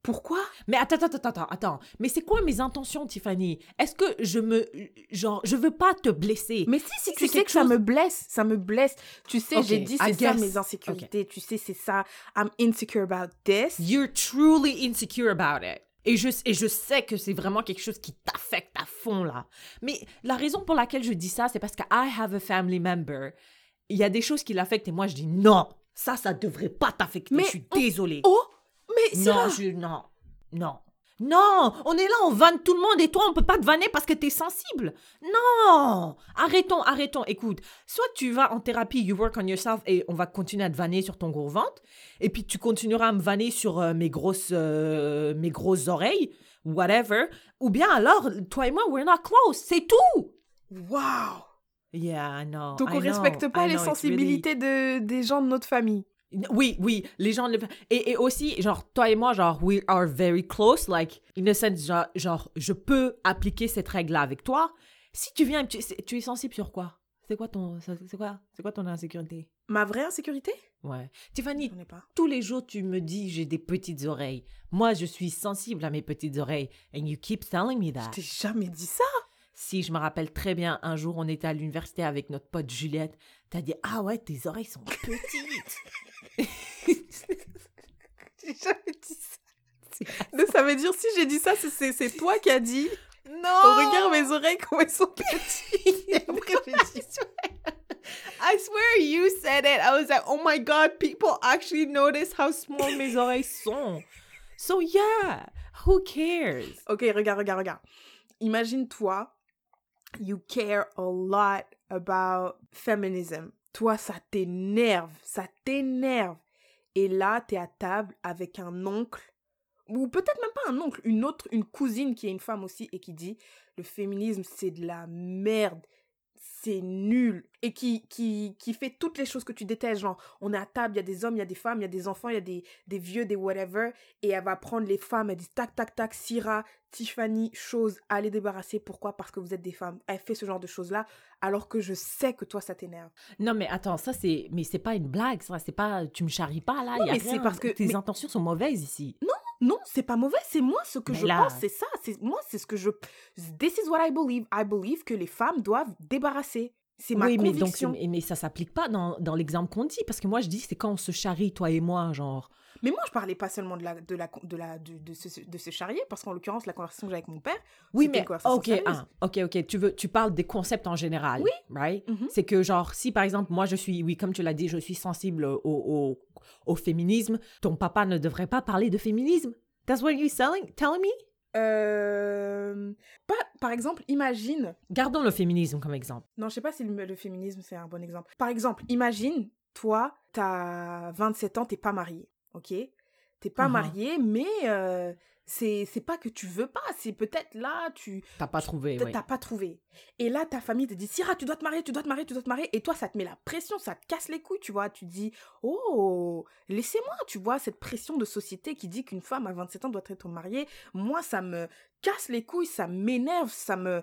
pourquoi? Mais attends, attends, attends, attends, attends. Mais c'est quoi mes intentions, Tiffany? Est-ce que je me... Genre, je veux pas te blesser? Mais si, si tu sais que ça me blesse, ça me blesse. Tu sais, j'ai dit c'est ça mes insécurités. Tu sais, c'est ça. I'm insecure about this. You're truly insecure about it. Et je, et je sais que c'est vraiment quelque chose qui t'affecte à fond, là. Mais la raison pour laquelle je dis ça, c'est parce que I have a family member. Il y a des choses qui l'affectent et moi, je dis non, ça, ça devrait pas t'affecter. Mais je suis désolée. Oh, mais c'est non, je, non, non. Non, on est là, on vanne tout le monde et toi, on peut pas te vanner parce que t'es sensible. Non, arrêtons, arrêtons. Écoute, soit tu vas en thérapie, you work on yourself et on va continuer à te vanner sur ton gros ventre, et puis tu continueras à me vanner sur euh, mes grosses, euh, mes grosses oreilles, whatever. Ou bien alors, toi et moi, we're not close, c'est tout. Wow. Yeah, I know. Donc I on know, respecte pas I les know, it's really- sensibilités de, des gens de notre famille. Oui, oui, les gens le et, et aussi, genre, toi et moi, genre, we are very close, like, in a sense, genre, genre je peux appliquer cette règle-là avec toi. Si tu viens, tu, tu es sensible sur quoi? C'est quoi ton, c'est quoi, c'est quoi ton insécurité? Ma vraie insécurité? Ouais. Tiffany, pas. tous les jours, tu me dis, j'ai des petites oreilles. Moi, je suis sensible à mes petites oreilles. And you keep telling me that. Je t'ai jamais dit ça? Si je me rappelle très bien, un jour, on était à l'université avec notre pote Juliette. T'as dit, ah ouais, tes oreilles sont petites. J'ai jamais dit ça. Ça veut dire si j'ai dit ça, c'est- toi qui as dit. non regarde mes oreilles comment elles sont petites. Et après j'ai dit I swear you said it. I was like, oh my god, people actually notice how small mes oreilles sont. So yeah, who cares? Ok, regarde, regarde, regarde. Imagine toi, you care a lot about feminism. Toi, ça t'énerve, ça t'énerve. Et là, t'es à table avec un oncle, ou peut-être même pas un oncle, une autre, une cousine qui est une femme aussi et qui dit le féminisme c'est de la merde. C'est nul et qui, qui, qui fait toutes les choses que tu détestes. Genre, on est à table, il y a des hommes, il y a des femmes, il y a des enfants, il y a des, des vieux, des whatever. Et elle va prendre les femmes, elle dit tac, tac, tac, Syrah, Tiffany, chose, à les débarrasser. Pourquoi? Parce que vous êtes des femmes. Elle fait ce genre de choses-là alors que je sais que toi, ça t'énerve. Non, mais attends, ça c'est. Mais c'est pas une blague, ça. C'est pas. Tu me charries pas, là. Non, y a mais c'est parce que- Tes mais- intentions sont mauvaises ici. Non, c'est pas mauvais, c'est moi ce que Mais je là- pense, c'est ça. C'est moi, c'est ce que je. This is what I believe. I believe que les femmes doivent débarrasser. C'est ma oui, mais donc, conviction. mais, mais ça s'applique pas dans, dans l'exemple qu'on dit. Parce que moi, je dis, c'est quand on se charrie, toi et moi, genre. Mais moi, je parlais pas seulement de la de la de la de, de se, de se charrier, parce qu'en l'occurrence, la conversation que j'ai avec mon père. Oui, mais une conversation ok, ah, ok, ok. Tu veux, tu parles des concepts en général, Oui. right? Mhm. C'est que genre, si par exemple, moi je suis, oui, comme tu l'as dit, je suis sensible au, au, au féminisme, ton papa ne devrait pas parler de féminisme. That's what you're selling, telling me? Euh, pas, par exemple, imagine. Gardons le féminisme comme exemple. Non, je sais pas si le, le féminisme c'est un bon exemple. Par exemple, imagine, toi, t'as 27 ans, t'es pas marié, ok? T'es pas Mhm. marié, mais euh, c'est c'est pas que tu veux pas, c'est peut-être là, tu T'as pas trouvé, t'as ouais. t'as pas trouvé. Et là, ta famille te dit, Syrah, tu dois te marier, tu dois te marier, tu dois te marier. Et toi, ça te met la pression, ça te casse les couilles, tu vois. Tu dis, oh, laissez-moi, tu vois, cette pression de société qui dit qu'une femme à 27 ans doit être mariée. Moi, ça me casse les couilles, ça m'énerve, ça me...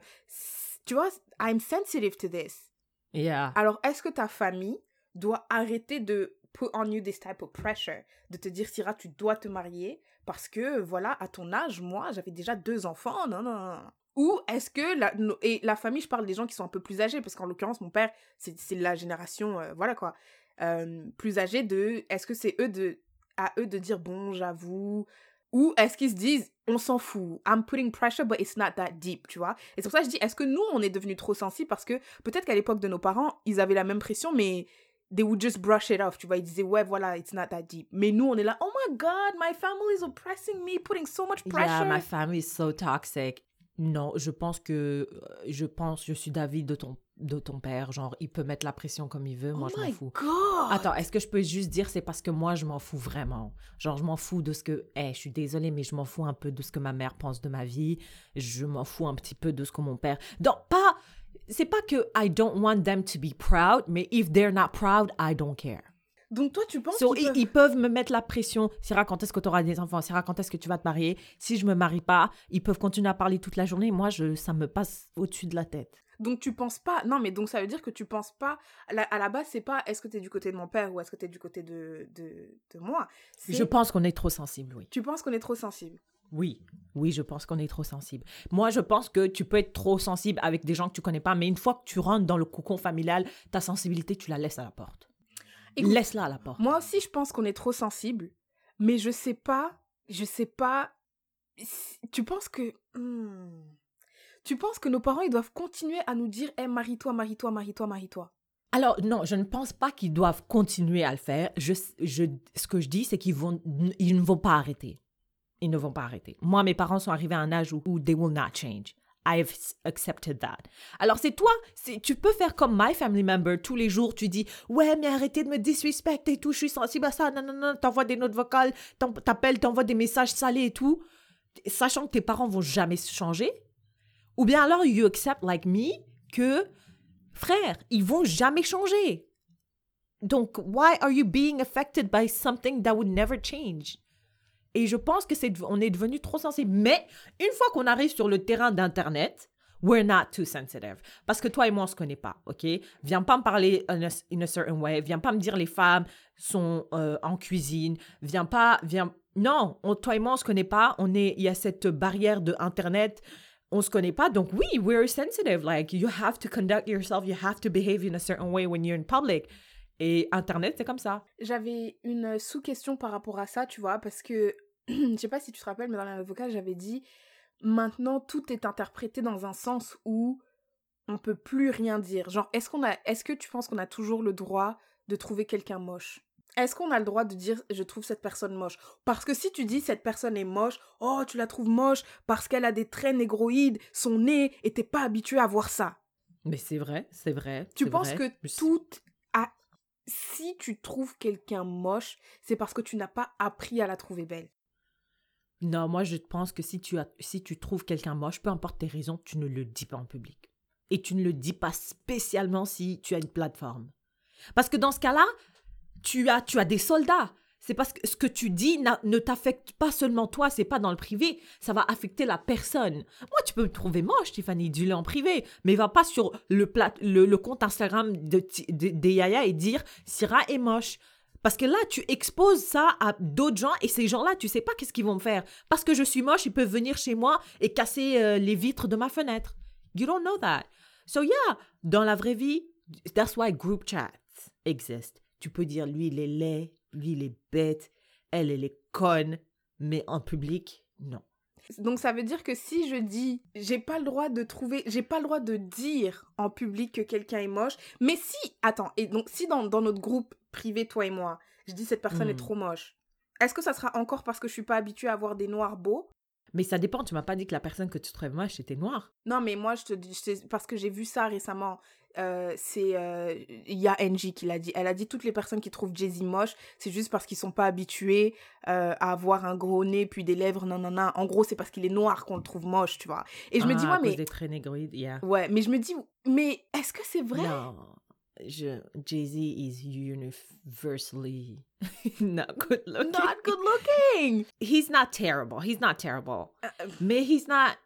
Tu vois, I'm sensitive to this. Yeah. Alors, est-ce que ta famille doit arrêter de put on you this type of pressure, de te dire, Syrah, tu dois te marier parce que, voilà, à ton âge, moi, j'avais déjà deux enfants, non, non, non. Ou est-ce que, la, et la famille, je parle des gens qui sont un peu plus âgés, parce qu'en l'occurrence, mon père, c'est c'est la génération, euh, voilà quoi, euh, plus âgée de, est-ce que c'est eux de, à eux de dire, bon, j'avoue, ou est-ce qu'ils se disent, on s'en fout, I'm putting pressure, but it's not that deep, tu vois. Et c'est pour ça que je dis, est-ce que nous, on est devenus trop sensibles parce que peut-être qu'à l'époque de nos parents, ils avaient la même pression, mais they would just brush it off, tu vois. Ils disaient, ouais, voilà, it's not that deep. Mais nous, on est là, oh my god, my family is oppressing me, putting so much Yeah, pressure. my family is so toxic. Non, je pense que euh, je pense je suis d'avis de ton de ton père, genre il peut mettre la pression comme il veut, moi oh je m'en my fous. god. Attends, est-ce que je peux juste dire c'est parce que moi je m'en fous vraiment? Genre je m'en fous de ce que eh, je suis désolée mais je m'en fous un peu de ce que ma mère pense de ma vie, je m'en fous un petit peu de ce que mon père Donc pas c'est pas que I don't want them to be proud, mais if they're not proud, I don't care. Donc toi, tu penses So, qu'ils ils, peuvent- ils peuvent me mettre la pression. Syrah, quand est-ce que tu auras des enfants? Syrah, quand est-ce que tu vas te marier? Si je me marie pas, ils peuvent continuer à parler toute la journée. Moi, je, ça me passe au-dessus de la tête. Donc tu penses pas... Non, mais donc ça veut dire que tu penses pas... À la, à la base, c'est pas est-ce que t'es du côté de mon père ou est-ce que t'es du côté de, de, de moi? Je pense qu'on est trop sensible, oui. Tu penses qu'on est trop sensible? Oui, oui, je pense qu'on est trop sensible. Moi, je pense que tu peux être trop sensible avec des gens que tu connais pas, mais une fois que tu rentres dans le cocon familial, ta sensibilité, tu la laisses à la porte. Laisse-la à la porte. Moi aussi, je pense qu'on est trop sensible, mais je sais pas, je sais pas. Tu penses que. hmm. Tu penses que nos parents, ils doivent continuer à nous dire Eh, marie-toi, marie-toi, marie-toi, marie-toi. Alors, non, je ne pense pas qu'ils doivent continuer à le faire. Je, je, ce que je dis, c'est qu'ils vont, ils ne vont pas arrêter. Ils ne vont pas arrêter. Moi, mes parents sont arrivés à un âge où, où they will not change. I've accepted that. Alors, c'est toi, tu peux faire comme my family member. Tous les jours, tu dis, ouais, mais arrêtez de me disrespect et tout, je suis sensible à ça, non, non, non, t'envoies des notes vocales, t'appelles, t'envoies des messages salés et tout, sachant que tes parents vont jamais changer. Ou bien alors, you accept, like me, que frère, ils vont jamais changer. Donc, why are you being affected by something that would never change? Et je pense que c'est, on est devenu trop sensible. Mais une fois qu'on arrive sur le terrain d'Internet, we're not too sensitive. Parce que toi et moi, on se connaît pas, OK? Viens pas me parler in a, in a certain way. Viens pas me dire les femmes sont euh, en cuisine. Viens pas, viens... Non, on- toi et moi, on se connaît pas. On est, il y a cette barrière de Internet. On se connaît pas. Donc oui, we're sensitive. Like, you have to conduct yourself. You have to behave in a certain way when you're in public. Et Internet, c'est comme ça. J'avais une sous-question par rapport à ça, tu vois, parce que je sais pas si tu te rappelles, mais dans l'avocat, j'avais dit maintenant tout est interprété dans un sens où on peut plus rien dire. Genre, est-ce qu'on a, est-ce que tu penses qu'on a toujours le droit de trouver quelqu'un moche? Est-ce qu'on a le droit de dire je trouve cette personne moche? Parce que si tu dis cette personne est moche, oh tu la trouves moche parce qu'elle a des traits négroïdes, son nez, et t'es pas habitué à voir ça. Mais c'est vrai, c'est vrai. Tu penses vrai. que Je- tout a... Si tu trouves quelqu'un moche, c'est parce que tu n'as pas appris à la trouver belle. Non, moi, je pense que si tu, as, si tu trouves quelqu'un moche, peu importe tes raisons, tu ne le dis pas en public. et tu ne le dis pas spécialement si tu as une plateforme. Parce que dans ce cas-là, tu as, tu as des soldats. C'est parce que ce que tu dis ne t'affecte pas seulement toi, c'est pas dans le privé, ça va affecter la personne. Moi, tu peux me trouver moche, Tiffany, dis-le en privé, mais va pas sur le, compte Instagram de, de, Yaya et dire Syrah est moche. Parce que là, tu exposes ça à d'autres gens et ces gens-là, tu sais pas qu'est-ce qu'ils vont me faire. Parce que je suis moche, ils peuvent venir chez moi et casser euh, les vitres de ma fenêtre. You don't know that. So yeah, dans la vraie vie, that's why group chats exist. Tu peux dire lui il est laid, il est bête, elle elle est conne, mais en public, non. Donc ça veut dire que si je dis j'ai pas le droit de trouver, j'ai pas le droit de dire en public que quelqu'un est moche, mais si, attends, et donc si dans, dans notre groupe privé, toi et moi, je dis cette personne est hmm. trop moche, est-ce que ça sera encore parce que je suis pas habituée à voir des noirs beaux? Mais ça dépend, tu m'as pas dit que la personne que tu trouves moche était noire. Non, mais moi, je te dis, parce que j'ai vu ça récemment. Euh, c'est euh, il y a Angie qui l'a dit. Elle a dit toutes les personnes qui trouvent Jay-Z moche, c'est juste parce qu'ils sont pas habitués euh, à avoir un gros nez puis des lèvres non non non. En gros, c'est parce qu'il est noir qu'on le trouve moche, tu vois. Et je me dis ah, ouais mais des traits négroïdes, yeah. Ouais, mais je me dis mais est-ce que c'est vrai? Non. Jay-Z is universally not good looking. Not good looking. He's not terrible. He's not terrible. Uh, uh, mais he's not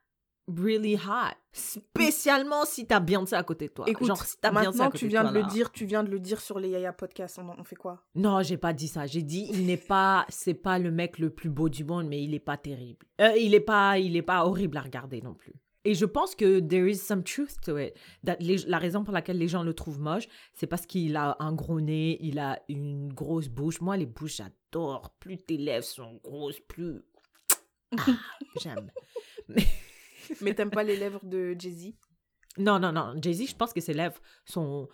really hot. Spécialement si t'as Beyoncé à côté de toi. Écoute, Genre si t'as Beyoncé à côté tu viens de, le dire, tu viens de le dire sur les Yaya Podcasts. On, on fait quoi? Non, j'ai pas dit ça. J'ai dit il n'est pas, c'est pas le mec le plus beau du monde, mais il est pas terrible. Euh, il est pas, il est pas horrible à regarder non plus. Et je pense que there is some truth to it. la raison pour laquelle les gens le trouvent moche, c'est parce qu'il a un gros nez, il a une grosse bouche. Moi, les bouches, j'adore. Plus tes lèvres sont grosses, plus. Ah, j'aime. Mais, Mais t'aimes pas les lèvres de Jay-Z? Non, non, non. Jay-Z, je pense que ses lèvres sont.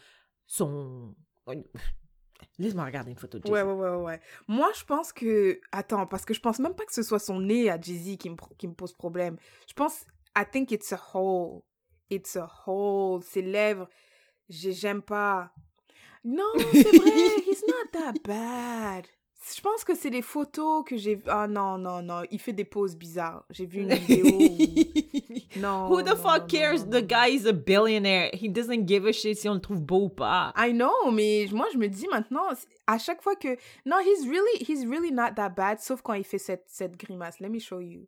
sont... Laisse-moi regarder une photo de Jay-Z. Ouais, ouais, ouais, ouais. Moi, je pense que. Attends, parce que je pense même pas que ce soit son nez à Jay-Z qui me, qui me pose problème. Je pense I think it's a whole. It's a whole. Ses lèvres, j'aime pas. Non, c'est vrai, he's not that bad. Je pense que c'est les photos que j'ai. Ah non, non, non. Il fait des poses bizarres. J'ai vu une vidéo. non. Who the fuck cares? the guy is a billionaire. He doesn't give a shit si on le trouve beau ou pas. I know, mais moi, je me dis maintenant, à chaque fois que. Non, he's really, he's really not that bad, sauf quand il fait cette, cette grimace. Let me show you.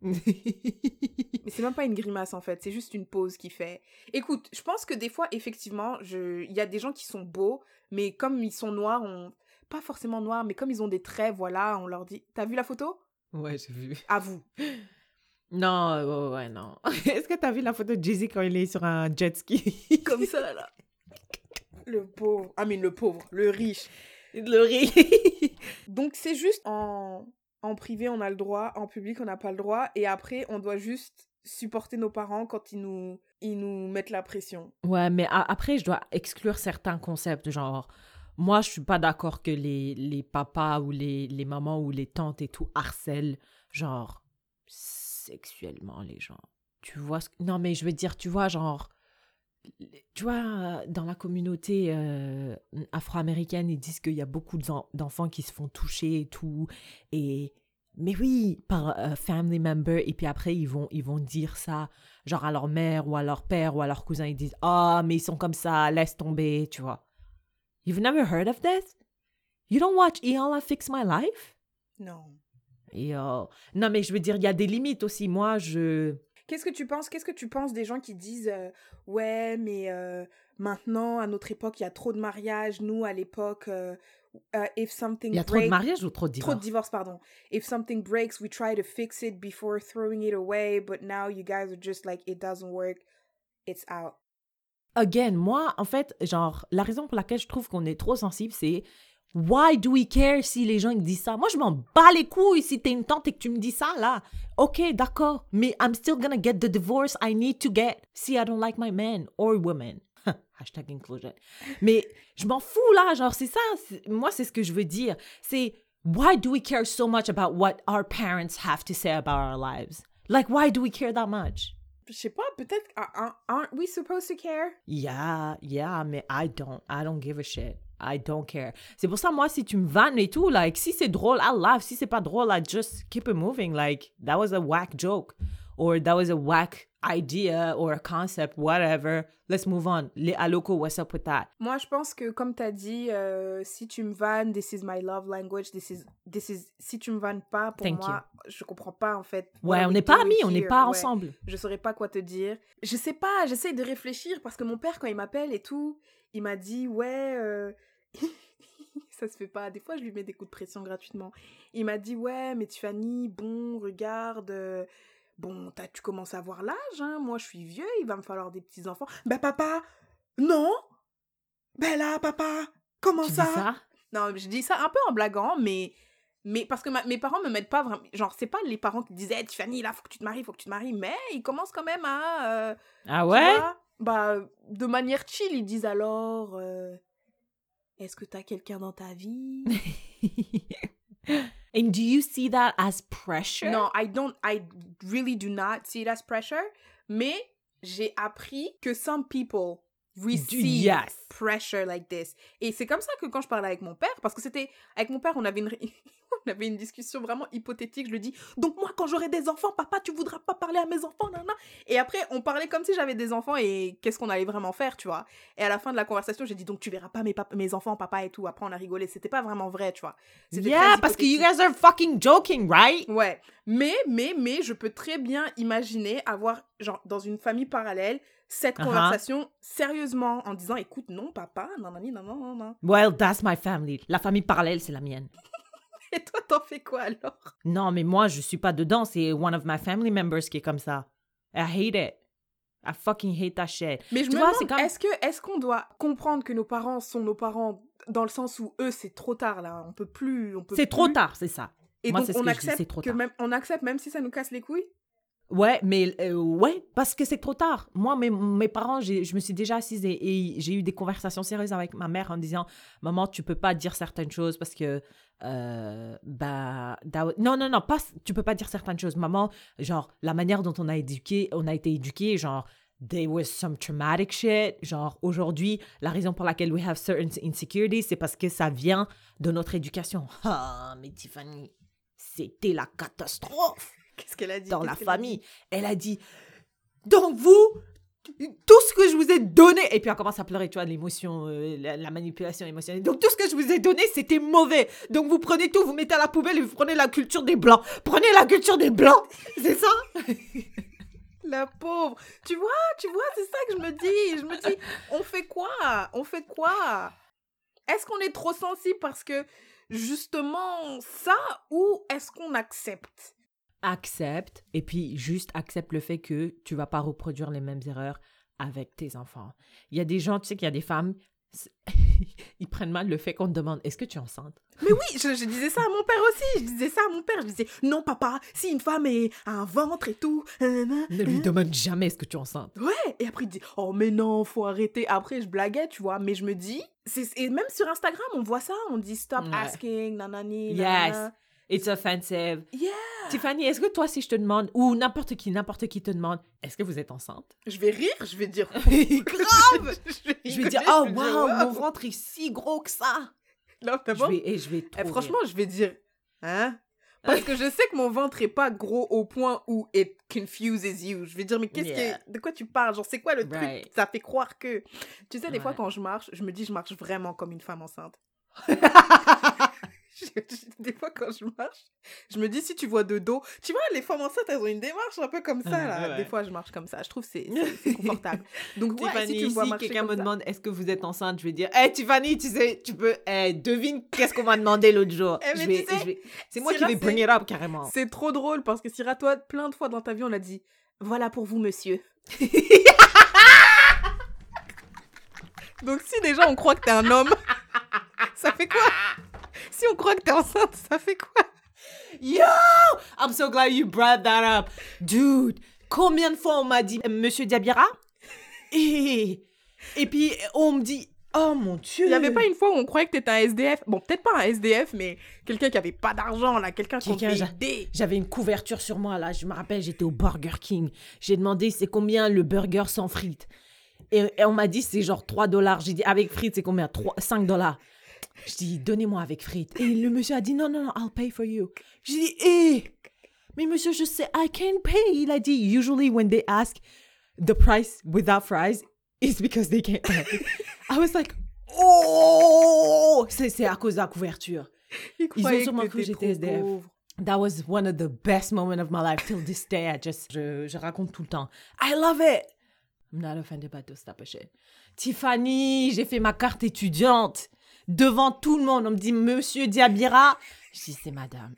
Mais c'est même pas une grimace en fait, c'est juste une pause qu'il fait. Écoute, je pense que des fois, effectivement, je... il y a des gens qui sont beaux, mais comme ils sont noirs, on... pas forcément noirs, mais comme ils ont des traits, voilà, on leur dit. T'as vu la photo? Ouais, j'ai vu. À vous. Non, ouais, non. Est-ce que t'as vu la photo de Jay-Z quand il est sur un jet ski? Comme ça, là. Le pauvre. Ah, mais le pauvre, le riche. Le riche. Donc, c'est juste en en privé, on a le droit, en public, on n'a pas le droit, et après, on doit juste supporter nos parents quand ils nous, ils nous mettent la pression. Ouais, mais après, je dois exclure certains concepts, genre, moi, je suis pas d'accord que les, les papas ou les, les mamans ou les tantes et tout harcèlent, genre, sexuellement les gens. Tu vois ce Non, mais je veux dire, tu vois, genre, tu vois, dans la communauté euh, afro-américaine, ils disent qu'il y a beaucoup d'enfants qui se font toucher et tout. Et, mais oui, par un family member. Et puis après, ils vont, ils vont dire ça, genre à leur mère ou à leur père ou à leur cousin. Ils disent Ah, mais ils sont comme ça, laisse tomber, tu vois. You've never heard of this? You don't watch I Fix My Life? Non. Non, mais je veux dire, il y a des limites aussi. Moi, je Qu'est-ce que tu penses Qu'est-ce que tu penses des gens qui disent euh, ouais, mais euh, maintenant à notre époque il y a trop de mariages. Nous à l'époque, euh, if something il y a trop de mariages ou trop de divorces Trop de divorces, pardon. If something breaks, we try to fix it before throwing it away, but now you guys are just like it doesn't work, it's out. Again, moi, en fait, genre, la raison pour laquelle je trouve qu'on est trop sensible, c'est Why do we care si les gens disent ça? Moi, je m'en bats les couilles si t'es une tante et que tu me dis ça, là. Ok, d'accord, mais I'm still gonna get the divorce I need to get. Si I don't like my man or woman. Hashtag inclusion. Mais je m'en fous, là, genre, c'est ça. Moi, c'est ce que je veux dire. C'est why do we care so much about what our parents have to say about our lives? Like, why do we care that much? Je sais pas, peut-être, aren't we supposed to care? Yeah, yeah, mais I don't. I don't give a shit. I don't care. C'est pour ça, moi, si tu me vannes et tout, like, si c'est drôle, I laugh. Si c'est pas drôle, I just keep it moving. Like, that was a whack joke. Or that was a whack idea or a concept, whatever. Let's move on. Les Aloko, what's up with that? Moi, je pense que, comme tu as dit, euh, si tu me vannes, this is my love language, this is, this is, si tu me vannes pas, pour Thank moi, je comprends pas, en fait. Ouais, on n'est pas amis, on n'est pas Ouais. ensemble. Je saurais pas quoi te dire. Je sais pas, j'essaye de réfléchir parce que mon père, quand il m'appelle et tout, il m'a dit, ouais, euh, ça se fait pas. Des fois, je lui mets des coups de pression gratuitement. Il m'a dit, ouais, mais Tiffany, bon, regarde, euh, bon, t'as- tu commences à avoir l'âge, hein. Moi, je suis vieux, il va me falloir des petits-enfants. Ben, papa, non. Ben là, papa, comment Tu dis ça? Non, je dis ça un peu en blaguant, mais. Mais parce que ma- mes parents me mettent pas vraiment. Genre, c'est pas les parents qui disaient, Tiffany, là, faut que tu te maries, faut que tu te maries. Mais ils commencent quand même à. euh, Ah ouais? vois, bah, de manière chill, ils disent alors. euh, Est-ce que t'as quelqu'un dans ta vie? And do you see that as pressure? Non, I don't. I really do not see it as pressure. Mais j'ai appris que some people receive yes. pressure like this. Et c'est comme ça que quand je parlais avec mon père, parce que c'était avec mon père, on avait une on avait une discussion vraiment hypothétique. Je lui dis donc moi quand j'aurai des enfants, papa, tu voudras pas parler à mes enfants, nana. Et après on parlait comme si j'avais des enfants et qu'est-ce qu'on allait vraiment faire, tu vois. Et à la fin de la conversation, j'ai dit donc tu verras pas mes mes enfants, papa et tout. Après on a rigolé. C'était pas vraiment vrai, tu vois. Yeah, parce que you guys are fucking joking, right? Ouais, mais, mais, mais, je peux très bien imaginer avoir, genre, dans une famille parallèle, cette Uh-huh. conversation sérieusement en disant, écoute, non, papa, non, non, non, non. Well, that's my family. La famille parallèle, c'est la mienne. Et toi, t'en fais quoi alors? Non, mais moi, je suis pas dedans. C'est one of my family members qui est comme ça. I hate it. I fucking hate that shit. Mais je Tu me vois, demande, c'est comme- est-ce que, est-ce qu'on doit comprendre que nos parents sont nos parents dans le sens où eux, c'est trop tard là, on peut plus, on peut C'est trop tard, c'est ça. Et Moi, donc on que dis, accepte c'est trop que même, on accepte même si ça nous casse les couilles? Ouais, mais euh, ouais, parce que c'est trop tard. Moi, mes, parents, je me suis déjà assise et, j'ai eu des conversations sérieuses avec ma mère en disant Maman, tu peux pas dire certaines choses parce que. euh, bah, non, non, non, pas, tu peux pas dire certaines choses. Maman, genre, la manière dont on a, éduqué, on a été éduqué, genre, there was some traumatic shit. Genre, aujourd'hui, la raison pour laquelle we have certain insecurities, c'est parce que ça vient de notre éducation. Ah, mais Tiffany, c'était la catastrophe Qu'est-ce qu'elle a dit? Dans la famille. Elle a dit Donc vous, tout ce que je vous ai donné. Et puis elle commence à pleurer, tu vois, l'émotion, euh, la, la manipulation émotionnelle. Donc tout ce que je vous ai donné, c'était mauvais. Donc vous prenez tout, vous mettez à la poubelle et vous prenez la culture des blancs. Prenez la culture des blancs. C'est ça? La pauvre. Tu vois, tu vois, c'est ça que je me dis. Je me dis, on fait quoi? On fait quoi? Est-ce qu'on est trop sensible parce que justement ça ou est-ce qu'on accepte? Accepte. Et puis juste accepte le fait que tu vas pas reproduire les mêmes erreurs avec tes enfants. Il y a des gens, tu sais qu'il y a des femmes, ils prennent mal le fait qu'on te demande Est-ce que tu es enceinte? Mais oui, je, je disais ça à mon père aussi. Je disais ça à mon père. Je disais, non papa, si une femme est, a un ventre et tout. nanana, Ne lui demande jamais Est-ce que tu es enceinte Ouais, et après il dit Oh, mais non, faut arrêter. Après, je blaguais, tu vois, mais je me dis, c'est- et même sur Instagram, on voit ça, on dit stop Ouais. asking, nanani, Yes. It's offensive. Yeah. Tiffany, est-ce que toi, si je te demande, ou n'importe qui, n'importe qui te demande, est-ce que vous êtes enceinte? Je vais rire, je vais dire Grave je vais, Je vais dire, oh vais wow, mon wow. ventre est si gros que ça Non, vais, Et je vais eh, franchement, je vais dire Hein? Parce que je sais que mon ventre est pas gros au point où it confuses you. Je vais dire, mais qu'est-ce Yeah. que. De quoi tu parles? Genre, c'est quoi le Right. truc Ça fait croire que. Tu sais, des fois, quand je marche, je me dis, je marche vraiment comme une femme enceinte. Des fois, quand je marche, je me dis, si tu vois de dos. Tu vois, les femmes enceintes, elles ont une démarche un peu comme ça, Ouais, là. ouais. Des fois, je marche comme ça. Je trouve que c'est confortable. Donc, Tiffany, si si quelqu'un me demande, est-ce que vous êtes enceinte Je vais dire, hé Tiffany, tu sais, tu peux, eh, devine qu'est-ce qu'on m'a demandé l'autre jour. Eh, tu sais, vais- C'est moi qui vais bring it up carrément. C'est trop drôle parce que Syrah, toi, plein de fois dans ta vie, on a dit Voilà pour vous, monsieur. Donc, si déjà on croit que t'es un homme, ça fait quoi? Si on croit que t'es enceinte, ça fait quoi? Yo! I'm so glad you brought that up. Dude, combien de fois on m'a dit Monsieur Diabira? Et, et puis on me dit Oh mon Dieu! Il n'y avait pas une fois où on croyait que t'étais un SDF. Bon, peut-être pas un SDF, mais quelqu'un qui avait pas d'argent, là, quelqu'un qui j'a- idée. J'avais une couverture sur moi là, je me rappelle, j'étais au Burger King. J'ai demandé c'est combien le burger sans frites? Et, et on m'a dit c'est genre 3 dollars. J'ai dit avec frites c'est combien? 3, 5 dollars. Je dis donnez-moi avec frites. Et le monsieur a dit non, non, non, I'll pay for you. J'ai dit hé, Mais monsieur, je sais, I can't pay. Il a dit, usually when they ask the price without fries, it's because they can't pay. I was like, oh! C'est à cause de la couverture. Ils, Ils ont sûrement cru que j'étais SDF. pauvre. That was one of the best moments of my life till this day. I just, je, je raconte tout le temps. I love it. I'm not offended by this type of shit. Tiffany, j'ai fait ma carte étudiante devant tout le monde. On me dit Monsieur Diabira. Je dis c'est Madame.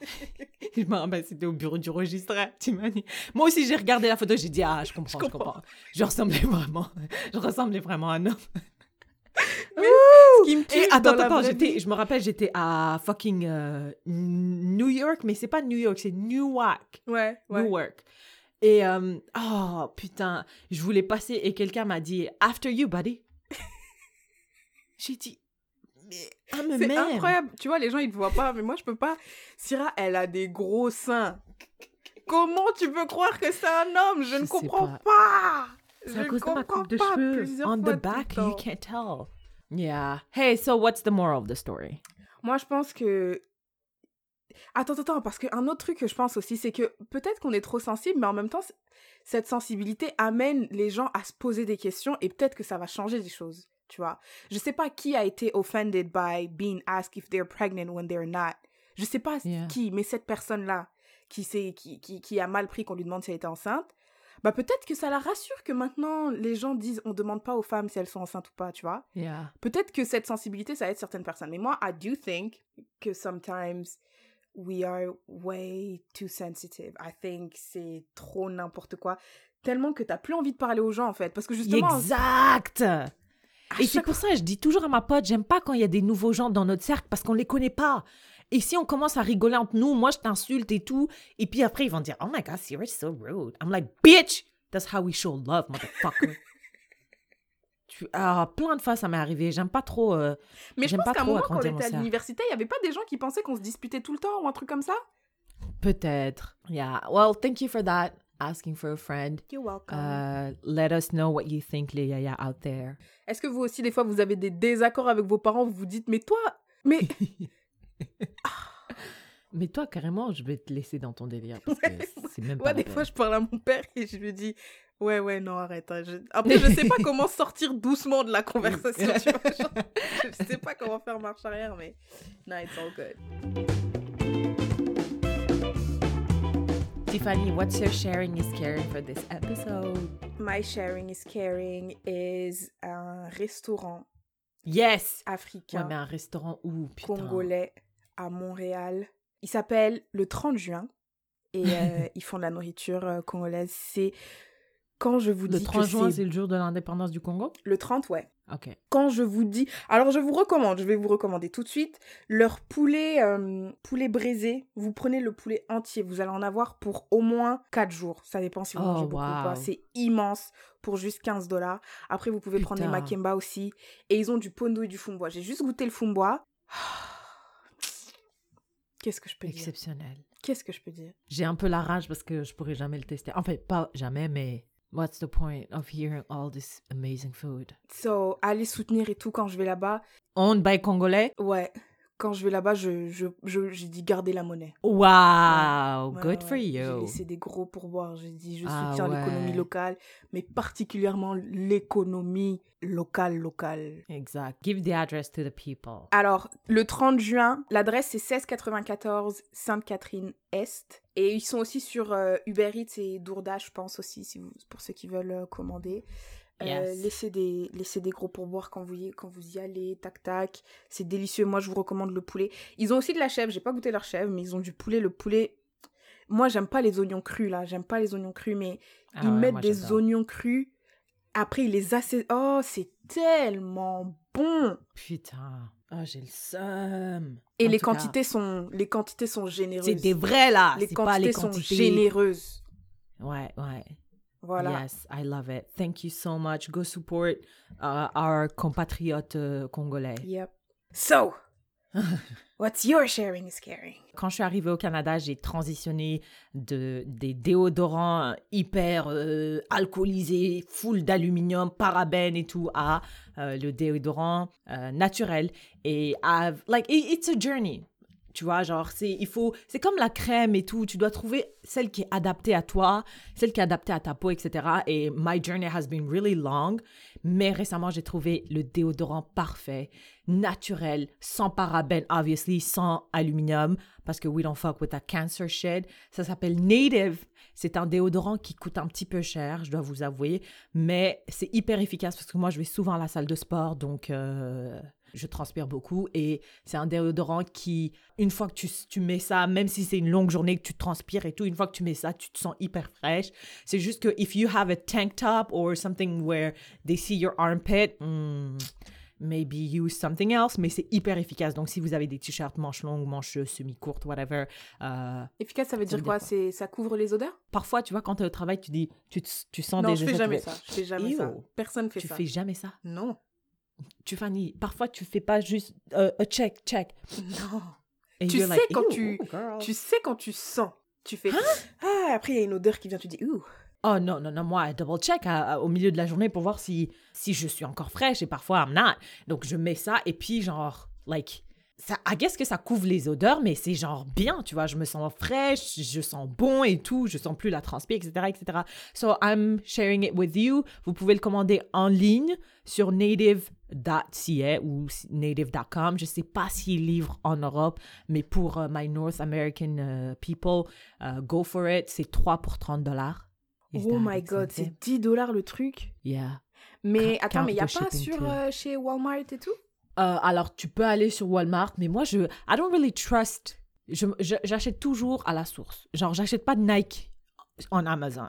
je me rappelle, c'était au bureau du registre. Moi aussi, j'ai regardé la photo. J'ai dit ah, je comprends, je comprends. comprends. Je ressemblais vraiment, je ressemblais vraiment à un homme. Ce qui me Et attends, attends, j'étais, je me rappelle, j'étais à fucking euh, New York, mais c'est pas New York, c'est Newark. Ouais, ouais. Newark. Et, euh, oh putain, je voulais passer et quelqu'un m'a dit, After you, buddy. J'ai dit, mais ah, mais C'est incroyable. Tu vois, les gens, ils te voient pas, mais moi, je peux pas. Syrah, elle a des gros seins. Comment tu peux croire que c'est un homme? Je, Je ne comprends pas. pas. C'est Je à ne cause de ma coupe de cheveux. On the back, you can't tell. Yeah. Hey, so what's the moral of the story? Moi, je pense que. Attends, attends, attends, parce qu'un autre truc que je pense aussi, c'est que peut-être qu'on est trop sensible, mais en même temps, cette sensibilité amène les gens à se poser des questions et peut-être que ça va changer des choses, tu vois. Je sais pas qui a été offended by being asked if they're pregnant when they're not. Je sais pas Yeah. qui, mais cette personne-là qui, qui, qui, qui a mal pris qu'on lui demande si elle était enceinte, bah peut-être que ça la rassure que maintenant les gens disent on demande pas aux femmes si elles sont enceintes ou pas, tu vois Yeah. peut-être que cette sensibilité, ça aide certaines personnes. Mais moi, I do think que sometimes we are way too sensitive. I think c'est trop n'importe quoi. Tellement que t'as plus envie de parler aux gens, en fait. Parce que justement, Exact! Et c'est pour ça que je dis toujours à ma pote, j'aime pas quand il y a des nouveaux gens dans notre cercle parce qu'on les connaît pas. Et si on commence à rigoler entre nous, moi je t'insulte et tout, et puis après ils vont dire, oh my god, Sierra's so rude. I'm like, bitch, that's how we show love, motherfucker. tu... Ah, plein de fois ça m'est arrivé. J'aime pas trop. euh, Mais je pense qu'à un moment, quand on était à l'université, il y avait pas des gens qui pensaient qu'on se disputait tout le temps ou un truc comme ça? Peut-être. Yeah. Well, thank you for that. Asking for a friend. You're welcome. Uh, let us know what you think, les yaya out there. Est-ce que vous aussi, des fois, vous avez des désaccords avec vos parents Vous vous dites, mais toi, mais Mais toi, carrément, je vais te laisser dans ton délire parce que c'est même pas. Ouais, la des peine. fois, je parle à mon père et je lui dis Ouais, ouais, non, arrête. hein, je- Après, je sais pas comment sortir doucement de la conversation, tu vois. genre, je sais pas comment faire marche arrière, mais. No, it's all good. Tiffany, what's your sharing is caring for this episode? My sharing is caring is un restaurant Yes! Ouais, africain, mais un restaurant où, putain? congolais à Montréal. Il s'appelle le 30 juin et euh, ils font de la nourriture euh, congolaise. C'est. Quand je vous Le dis 30 que juin, c'est le jour de l'indépendance du Congo? le 30, ouais. Quand je vous dis... Alors, je vous recommande, je vais vous recommander tout de suite, leur poulet, euh, poulet braisé. Vous prenez le poulet entier, vous allez en avoir pour au moins 4 jours. Ça dépend si vous Oh, mangez beaucoup ou pas. C'est immense pour juste 15 dollars. Après, vous pouvez prendre les Putain. makemba aussi. Et ils ont du pondo et du fumbois. J'ai juste goûté le fumbois. Qu'est-ce que je peux dire? Exceptionnel. Qu'est-ce que je peux dire? J'ai un peu la rage parce que je pourrais jamais le tester. En fait, pas jamais, mais what's the point of hearing all this amazing food? So, allez soutenir et tout quand je vais là-bas. Owned by Congolais? Ouais, quand je vais là-bas, je, je, je- j'ai dit garder la monnaie. Wow! Ouais, Good ouais, for J'ai you. laissé des gros pourboires. J'ai dit, je Ah soutiens l'économie locale, mais particulièrement l'économie locale, locale. Exact. Give the address to the people. Alors, le 30 juin, l'adresse c'est 1694 Sainte-Catherine-Est. Et ils sont aussi sur euh, Uber Eats et DoorDash, je pense aussi, si vous, pour ceux qui veulent euh, commander. Euh, laissez, des, laissez des gros pourboires quand vous, y, quand vous y allez, tac tac. C'est délicieux. Moi, je vous recommande le poulet. Ils ont aussi de la chèvre. J'ai pas goûté leur chèvre, mais ils ont du poulet. Le poulet. Moi, j'aime pas les oignons crus là. J'aime pas les oignons crus, mais Ah ils ouais, mettent des oignons crus. Après, ils les assaisonnent. Oh, c'est tellement bon. Putain. Ah, j'ai le seum. Et En les cas, quantités sont, les quantités sont généreuses. C'est des vrais là. les pas les quantités sont généreuses. Ouais, ouais. Voilà. Yes, I love it. Thank you so much. Go support uh, our compatriotes euh, congolais. Yep. So, what's your sharing is caring? Quand je suis arrivée au Canada, j'ai transitionné de des déodorants hyper euh, alcoolisés, full d'aluminium, parabènes et tout, à euh, le déodorant euh, naturel. Et I've- like it- it's a journey. Tu vois, genre, c'est, il faut, c'est comme la crème et tout. Tu dois trouver celle qui est adaptée à toi, celle qui est adaptée à ta peau, etc. Et my journey has been really long. Mais récemment, j'ai trouvé le déodorant parfait, naturel, sans parabènes, obviously, sans aluminium, parce que we don't fuck with that cancer shit. Ça s'appelle Native. C'est un déodorant qui coûte un petit peu cher, je dois vous avouer, mais c'est hyper efficace parce que moi, je vais souvent à la salle de sport, donc euh, je transpire beaucoup. Et c'est un déodorant qui, une fois que tu, tu mets ça, même si c'est une longue journée que tu transpires et tout, une fois que tu mets ça, tu te sens hyper fraîche. C'est juste que if you have a tank top or something where they see your armpit, hmm, maybe use something else, mais c'est hyper efficace. Donc, si vous avez des t-shirts manches longues, manches semi-courtes, whatever. euh, Efficace, ça veut dire quoi? C'est Ça couvre les odeurs? Parfois, tu vois, quand tu es au travail, tu dis, tu, tu sens Non, des je fais tu jamais ça. Je fais jamais ça. Personne fait Tu ça. fais jamais ça? Non. Tu Fanny, parfois tu fais pas juste euh, a check, check. Non. Et Tu sais like, quand tu- girl. Tu sais quand tu sens. Tu fais. Ah, après, il y a une odeur qui vient, tu dis. Ouh. Oh non, non, non, moi, double check à- à- au milieu de la journée pour voir si, si je suis encore fraîche et parfois I'm not. Donc je mets ça et puis genre, like, ça, I guess que ça couvre les odeurs, mais c'est genre bien, tu vois, je me sens fraîche, je sens bon et tout, je sens plus la transpi, etc., etc. So I'm sharing it with you. Vous pouvez le commander en ligne sur native.ca ou native.com. Je sais pas s'ils livrent en Europe, mais pour euh, my North American euh, people, euh, go for it. C'est 3 pour 30 dollars. Oh my god, c'est 10 dollars le truc. Yeah. Mais Ca- attends, mais il n'y a pas sur euh, chez Walmart et tout? Euh, alors, tu peux aller sur Walmart, mais moi, je I don't really trust. J'achète toujours à la source. Genre, j'achète pas de Nike en Amazon.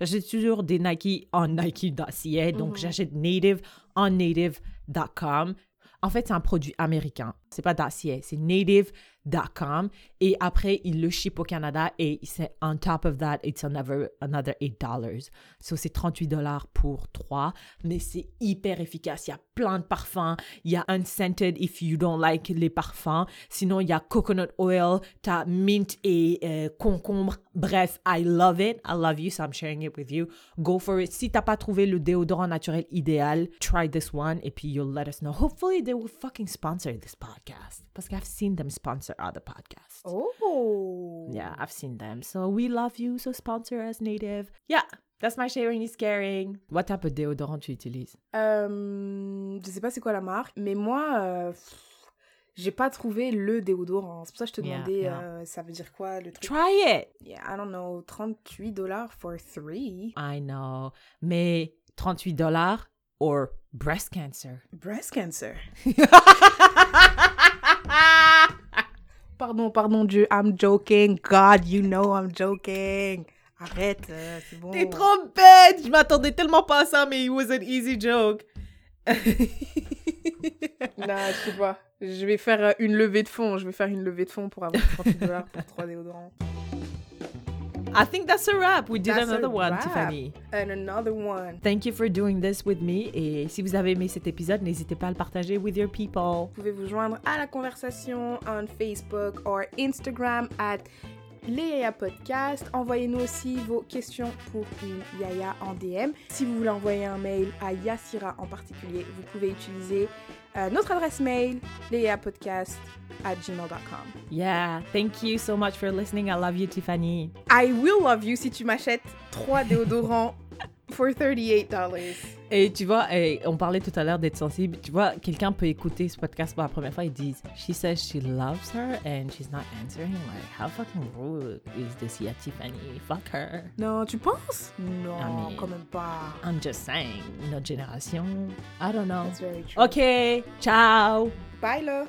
J'achète toujours des Nike en Nike.ca. Donc, Mhm. j'achète Native en Native.com. En fait, c'est un produit américain. C'est pas .ca, c'est Native.com. Et après, il le ship au Canada et c'est on top of that, it's another, another $8. So, c'est 38 dollars pour 3. Mais c'est hyper efficace. Il y a plein de parfums. Il y a unscented if you don't like les parfums. Sinon, il y a coconut oil, t'as mint et euh, concombre. Bref, I love it. I love you, so I'm sharing it with you. Go for it. Si t'as pas trouvé le déodorant naturel idéal, try this one et puis you'll let us know. Hopefully, they will fucking sponsor this podcast. Parce qu'I've seen them sponsor other podcasts. Oh Yeah, I've seen them. So we love you, so sponsor us, Native. Yeah, that's my sharing is caring. What type of déodorant tu utilises? Euh, je sais pas c'est quoi la marque, mais moi, euh, j'ai pas trouvé le déodorant. C'est pour ça que je te Yeah, demandais, yeah. euh, ça veut dire quoi le truc? Try it! Yeah, I don't know, 38 dollars for three. I know. Mais 38 dollars or breast cancer. Breast cancer. Pardon, pardon Dieu, I'm joking. God, you know I'm joking. Arrête, euh, c'est bon. T'es trop bête! Je m'attendais tellement pas à ça, mais it was an easy joke. Non, je sais pas. Je vais faire euh, une levée de fonds. Je vais faire une levée de fonds pour avoir 38 dollars pour 3 déodorants. I think that's a wrap. We did That's another one, wrap. Tiffany. And another one. Thank you for doing this with me. Et si vous avez aimé cet épisode, n'hésitez pas à le partager with your people. Vous pouvez vous joindre à la conversation on Facebook or Instagram at les Yaya Podcast. Envoyez-nous aussi vos questions pour une Yaya en DM. Si vous voulez envoyer un mail à Yassira en particulier, vous pouvez utiliser euh, notre adresse mail, lesyayapodcast at gmail.com. Yeah, thank you so much for listening. I love you, Tiffany. I will love you si tu m'achètes 3 déodorants for $38. Et tu vois, et on parlait tout à l'heure d'être sensible. Tu vois, quelqu'un peut écouter ce podcast pour la première fois et dire She says she loves her and she's not answering. Like, how fucking rude is this yet, Tiffany? Fuck her. Non, tu penses? Non, I mean- quand même pas. I'm just saying, notre génération. I don't know. That's very true. Ok, ciao. Bye là